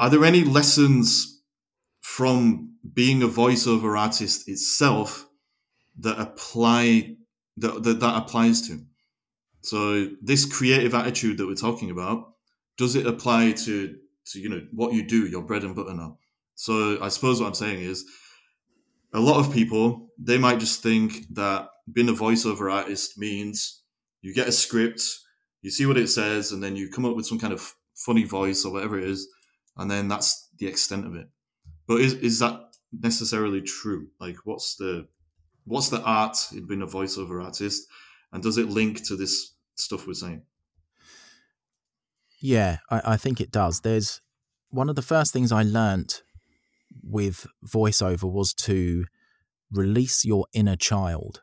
Are there any lessons from being a voiceover artist itself that apply that that, that applies to? So this creative attitude that we're talking about, does it apply to to you know what you do, your bread and butter now? So I suppose what I'm saying is, a lot of people they might just think that being a voiceover artist means you get a script, you see what it says, and then you come up with some kind of funny voice or whatever it is, and then that's the extent of it. But is is that necessarily true? Like, what's the what's the art in being a voiceover artist, and does it link to this stuff we're saying? Yeah, I, I think it does. There's one of the first things I learnt with voiceover was to release your inner child,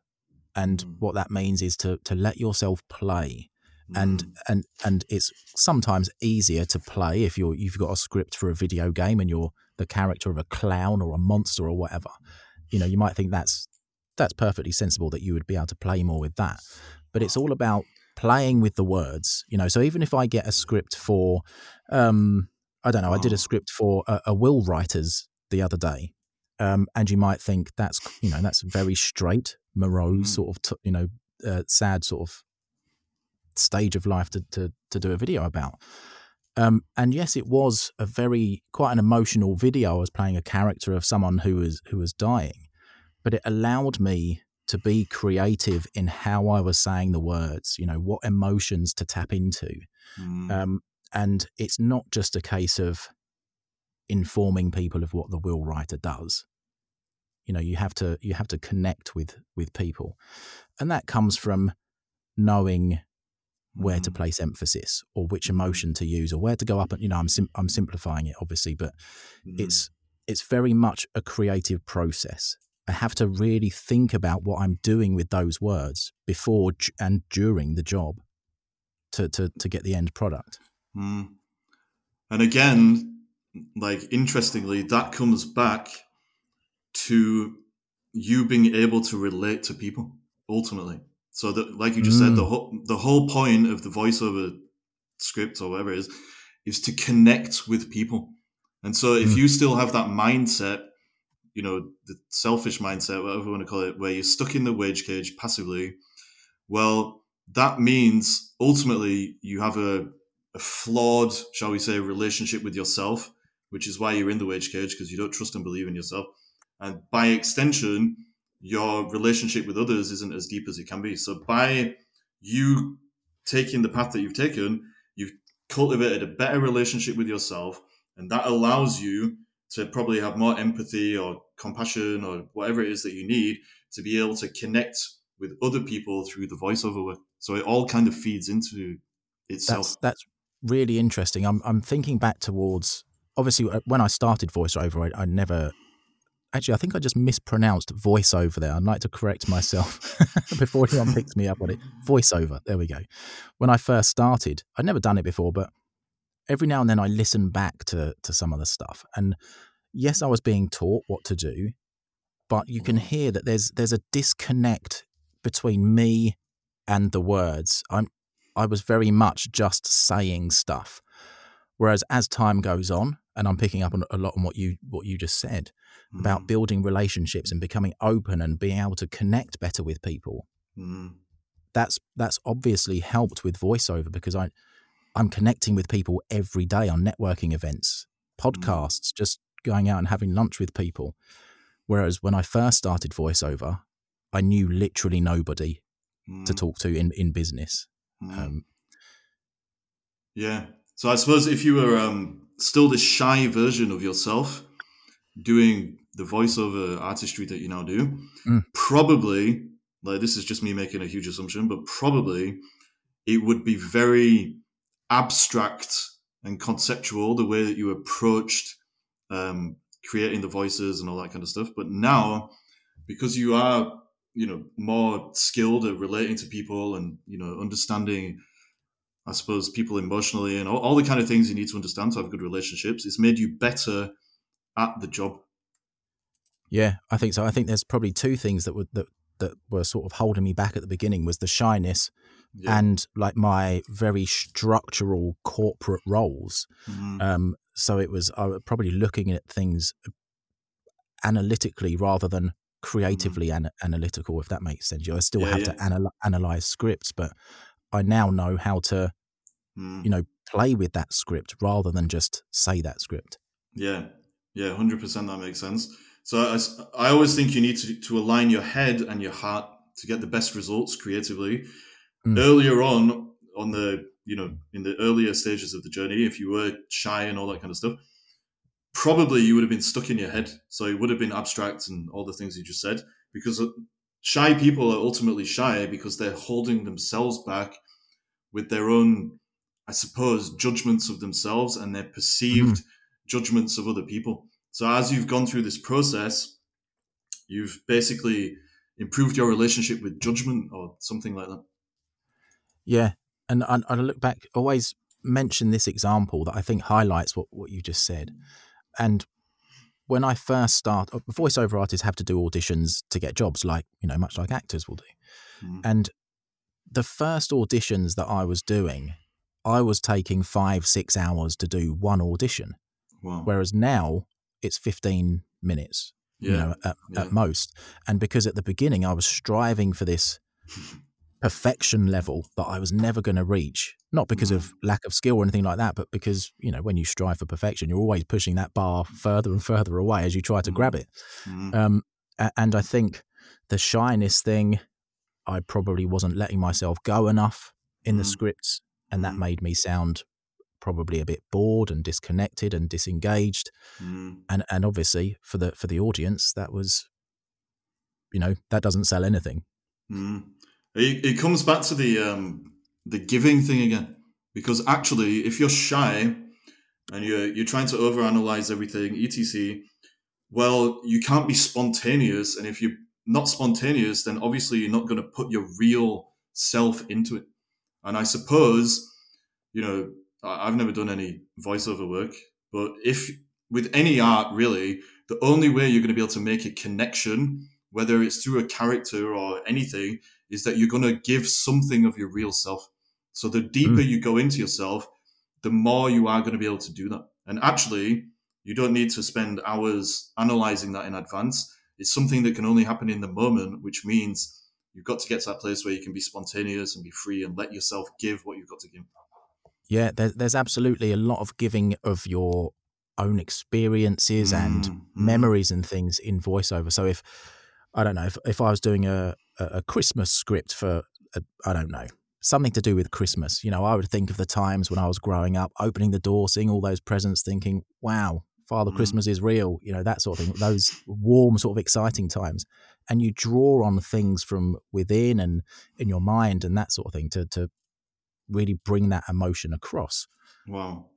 and mm. what that means is to to let yourself play. Mm. And and and it's sometimes easier to play if you're you've got a script for a video game and you're the character of a clown or a monster or whatever. You know, you might think that's that's perfectly sensible that you would be able to play more with that. But it's all about playing with the words, you know. So even if I get a script for, um, I don't know, I did a script for a, a Will Writers the other day, um, and you might think that's you know that's very straight, morose, mm. sort of t- you know, uh, sad sort of stage of life to to to do a video about. Um, and yes, it was a very quite an emotional video. I was playing a character of someone who was who was dying, but it allowed me to be creative in how I was saying the words. You know, what emotions to tap into, mm. um, and it's not just a case of informing people of what the will writer does. You know, you have to you have to connect with with people, and that comes from knowing where to mm. place emphasis or which emotion to use or where to go up and you know I'm sim- I'm simplifying it obviously but mm. it's it's very much a creative process I have to really think about what I'm doing with those words before and during the job to to to get the end product mm. and again like interestingly that comes back to you being able to relate to people ultimately so that, like you just mm. said, the mm. whole the whole point of the voiceover script or whatever it is is to connect with people. And so if mm. you still have that mindset, you know, the selfish mindset, whatever you want to call it, where you're stuck in the wage cage passively, well, that means ultimately you have a, a flawed, shall we say, relationship with yourself, which is why you're in the wage cage because you don't trust and believe in yourself. And by extension, your relationship with others isn't as deep as it can be. So by you taking the path that you've taken, you've cultivated a better relationship with yourself, and that allows you to probably have more empathy or compassion or whatever it is that you need to be able to connect with other people through the voiceover work. So it all kind of feeds into itself. That's, that's really interesting. I'm I'm thinking back towards obviously uh, when I started voiceover, I, I never actually, I think I just mispronounced voiceover there. I'd like to correct myself [laughs] before anyone picks me up on it. Voiceover. There we go. When I first started, I'd never done it before, but every now and then I listen back to to some of the stuff. And yes, I was being taught what to do, but you can hear that there's there's a disconnect between me and the words. I'm I was very much just saying stuff. Whereas as time goes on, and I'm picking up on a lot on what you what you just said, mm. about building relationships and becoming open and being able to connect better with people. Mm. That's that's obviously helped with voiceover because I I'm connecting with people every day on networking events, mm. podcasts, mm. just going out and having lunch with people. Whereas when I first started voiceover, I knew literally nobody to mm. talk to in, in business. Mm. Um, yeah. So I suppose if you were um, still the shy version of yourself, doing the voiceover artistry that you now do, mm. probably like this is just me making a huge assumption, but probably it would be very abstract and conceptual the way that you approached um, creating the voices and all that kind of stuff. But now, because you are you know more skilled at relating to people and you know understanding i suppose people emotionally and all, all, the kind of things you need to understand to have good relationships it's made you better at the job. Yeah, I think so. I think there's probably two things that would that that were sort of holding me back at the beginning was the shyness yeah. and like my very structural corporate roles. Mm-hmm. Um, so it was I was probably looking at things analytically rather than creatively mm-hmm. an- analytical, if that makes sense. You know, I still yeah, have yeah. to anal- analyze scripts, but I now know how to, Mm. you know, play with that script rather than just say that script. Yeah, yeah, hundred percent. That makes sense. So I always think you need to to align your head and your heart to get the best results creatively. Mm. Earlier on, on the you know in the earlier stages of the journey, if you were shy and all that kind of stuff, probably you would have been stuck in your head. So it would have been abstract and all the things you just said. Because uh, shy people are ultimately shy because they're holding themselves back with their own, I suppose, judgments of themselves and their perceived judgments of other people. So as you've gone through this process, you've basically improved your relationship with judgment or something like that. Yeah, and I, I look back, always mention this example that I think highlights what, what you just said. And when I first start, uh, voiceover artists have to do auditions to get jobs, like you know, much like actors will do. Mhm. And the first auditions that I was doing, I was taking five, six hours to do one audition, Wow. whereas now it's fifteen minutes, yeah. you know, at, yeah. at most. And because at the beginning I was striving for this [laughs] perfection level that I was never going to reach, not because of lack of skill or anything like that, but because, you know, when you strive for perfection, you're always pushing that bar further and further away as you try to Mm. grab it. Mhm. Um, and I think the shyness thing, I probably wasn't letting myself go enough in the Mhm. scripts, and that Mhm. made me sound probably a bit bored and disconnected and disengaged. Mhm. And and obviously for the for the audience, that was, you know, that doesn't sell anything. Mm. It, it comes back to the um, the giving thing again, because actually, if you're shy and you're you're trying to overanalyze everything, etc., well, you can't be spontaneous, and if you're not spontaneous, then obviously you're not going to put your real self into it. And I suppose, you know, I've never done any voiceover work, but if with any art, really, the only way you're going to be able to make a connection, whether it's through a character or anything, is that you're going to give something of your real self. So the deeper hmm. you go into yourself, the more you are going to be able to do that. And actually, you don't need to spend hours analyzing that in advance. It's something that can only happen in the moment, which means you've got to get to that place where you can be spontaneous and be free and let yourself give what you've got to give. Yeah, there, there's absolutely a lot of giving of your own experiences and Mm, mm. memories and things in voiceover. So if I don't know if if I was doing a a a Christmas script for I I don't know something to do with Christmas, you know, I would think of the times when I was growing up, opening the door, seeing all those presents, thinking, "Wow, Father Mm. Christmas is real," you know, that sort of thing. Those warm, sort of exciting times, and you draw on things from within and in your mind and that sort of thing to to really bring that emotion across. Wow.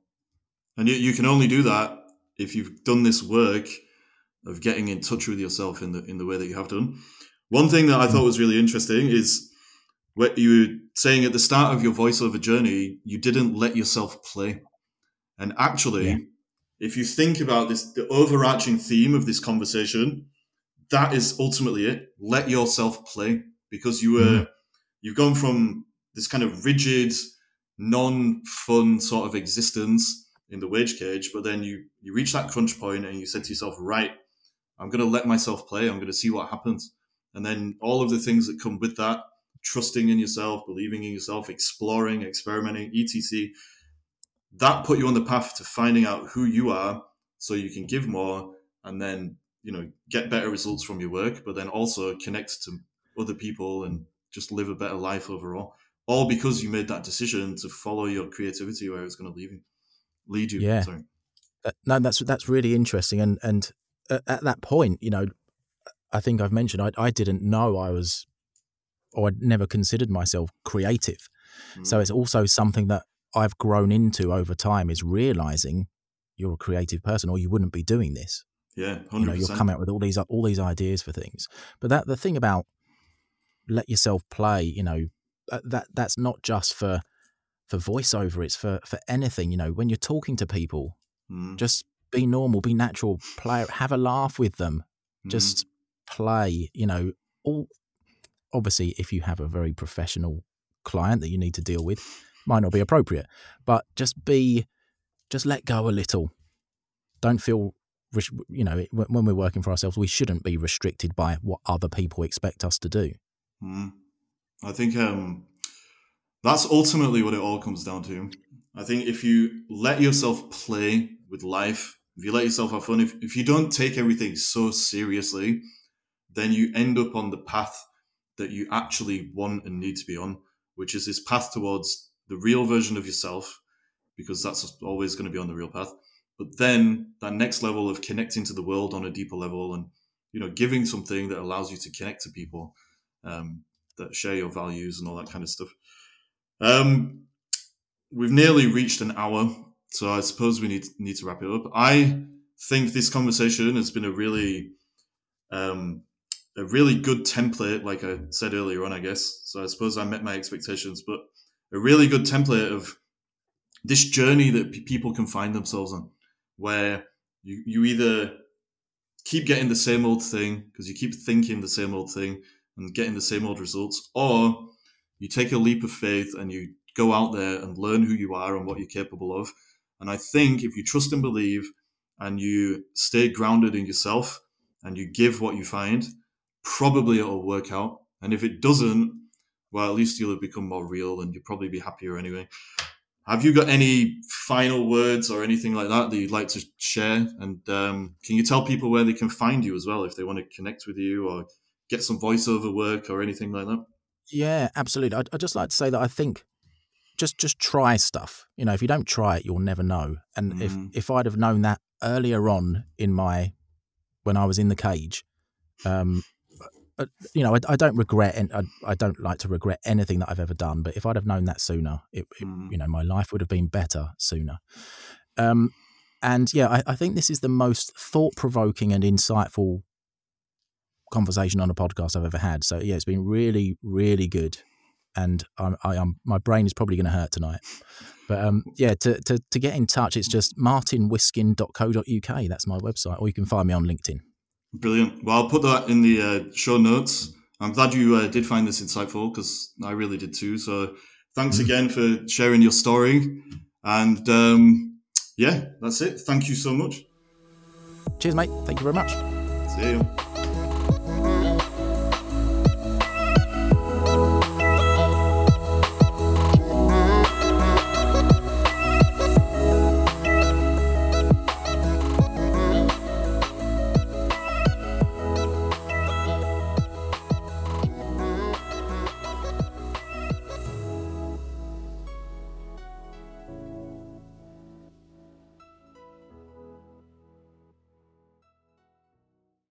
And you, you can only do that if you've done this work of getting in touch with yourself in the in the way that you have done. One thing that I hmm. thought was really interesting is what you were saying at the start of your voiceover journey, you didn't let yourself play. And actually, Yeah. if you think about this, the overarching theme of this conversation, that is ultimately it. Let yourself play because you were hmm. you've gone from this kind of rigid, non-fun sort of existence in the wage cage, but then you you reach that crunch point and you said to yourself, right, I'm going to let myself play. I'm going to see what happens, and then all of the things that come with that, trusting in yourself, believing in yourself, exploring, experimenting, etc. That put you on the path to finding out who you are, so you can give more, and then you know get better results from your work, but then also connect to other people and just live a better life overall. All because you made that decision to follow your creativity where it's going to lead you. Lead you. Yeah. Sorry. Uh, no, that's that's really interesting. And and at, at that point, you know, I think I've mentioned I I didn't know I was, or I'd never considered myself creative. So Mm. it's also something that I've grown into over time is realizing you're a creative person, or you wouldn't be doing this. yeah, You know, you'll come out with all these all these ideas for things. But that the thing about let yourself play, you know, uh, that that's not just for for voiceover. It's for for anything. You know, when you're talking to people, Mm, just be normal, be natural, play, have a laugh with them, mm, just play. You know, all obviously, if you have a very professional client that you need to deal with, might not be appropriate, but just be, just let go a little. Don't feel, you know, when when we're working for ourselves, we shouldn't be restricted by what other people expect us to do. mm. I think um, That's ultimately what it all comes down to. I think if you let yourself play with life, if you let yourself have fun, if, if you don't take everything so seriously, then you end up on the path that you actually want and need to be on, which is this path towards the real version of yourself, because that's always going to be on the real path. But then that next level of connecting to the world on a deeper level and you know giving something that allows you to connect to people um, that share your values and all that kind of stuff. Um, we've nearly reached an hour, so I suppose we need need to wrap it up. I think this conversation has been a really um, a really good template, like I said earlier on, I guess. So I suppose I met my expectations, but a really good template of this journey that p- people can find themselves on, where you, you either keep getting the same old thing because you keep thinking the same old thing and getting the same old results, or you take a leap of faith and you go out there and learn who you are and what you're capable of. And I think if you trust and believe and you stay grounded in yourself and you give what you find, probably it'll work out. And if it doesn't, well, at least you'll have become more real and you'll probably be happier anyway. Have you got any final words or anything like that that you'd like to share? And um, can you tell people where they can find you as well if they want to connect with you or get some voiceover work or anything like that? Yeah, absolutely. I'd, I'd just like to say that I think just just try stuff. You know, if you don't try it, you'll never know. And mm. if if I'd have known that earlier on in my when I was in the cage, um, uh, you know, I, I, don't regret and I, I, don't like to regret anything that I've ever done. But if I'd have known that sooner, it, it mm. you know, my life would have been better sooner. Um, and yeah, I, I think this is the most thought provoking and insightful conversation on a podcast I've ever had. So yeah, it's been really, really good. And I'm, I am, my brain is probably going to hurt tonight. But um, yeah, to, to, to get in touch, it's just martinwhiskin.co.uk. That's my website, or you can find me on LinkedIn. Brilliant. Well, I'll put that in the uh, show notes. I'm glad you uh, did find this insightful because I really did too. So thanks mm. again for sharing your story. And um, yeah, that's it. Thank you so much. Cheers, mate. Thank you very much. See you.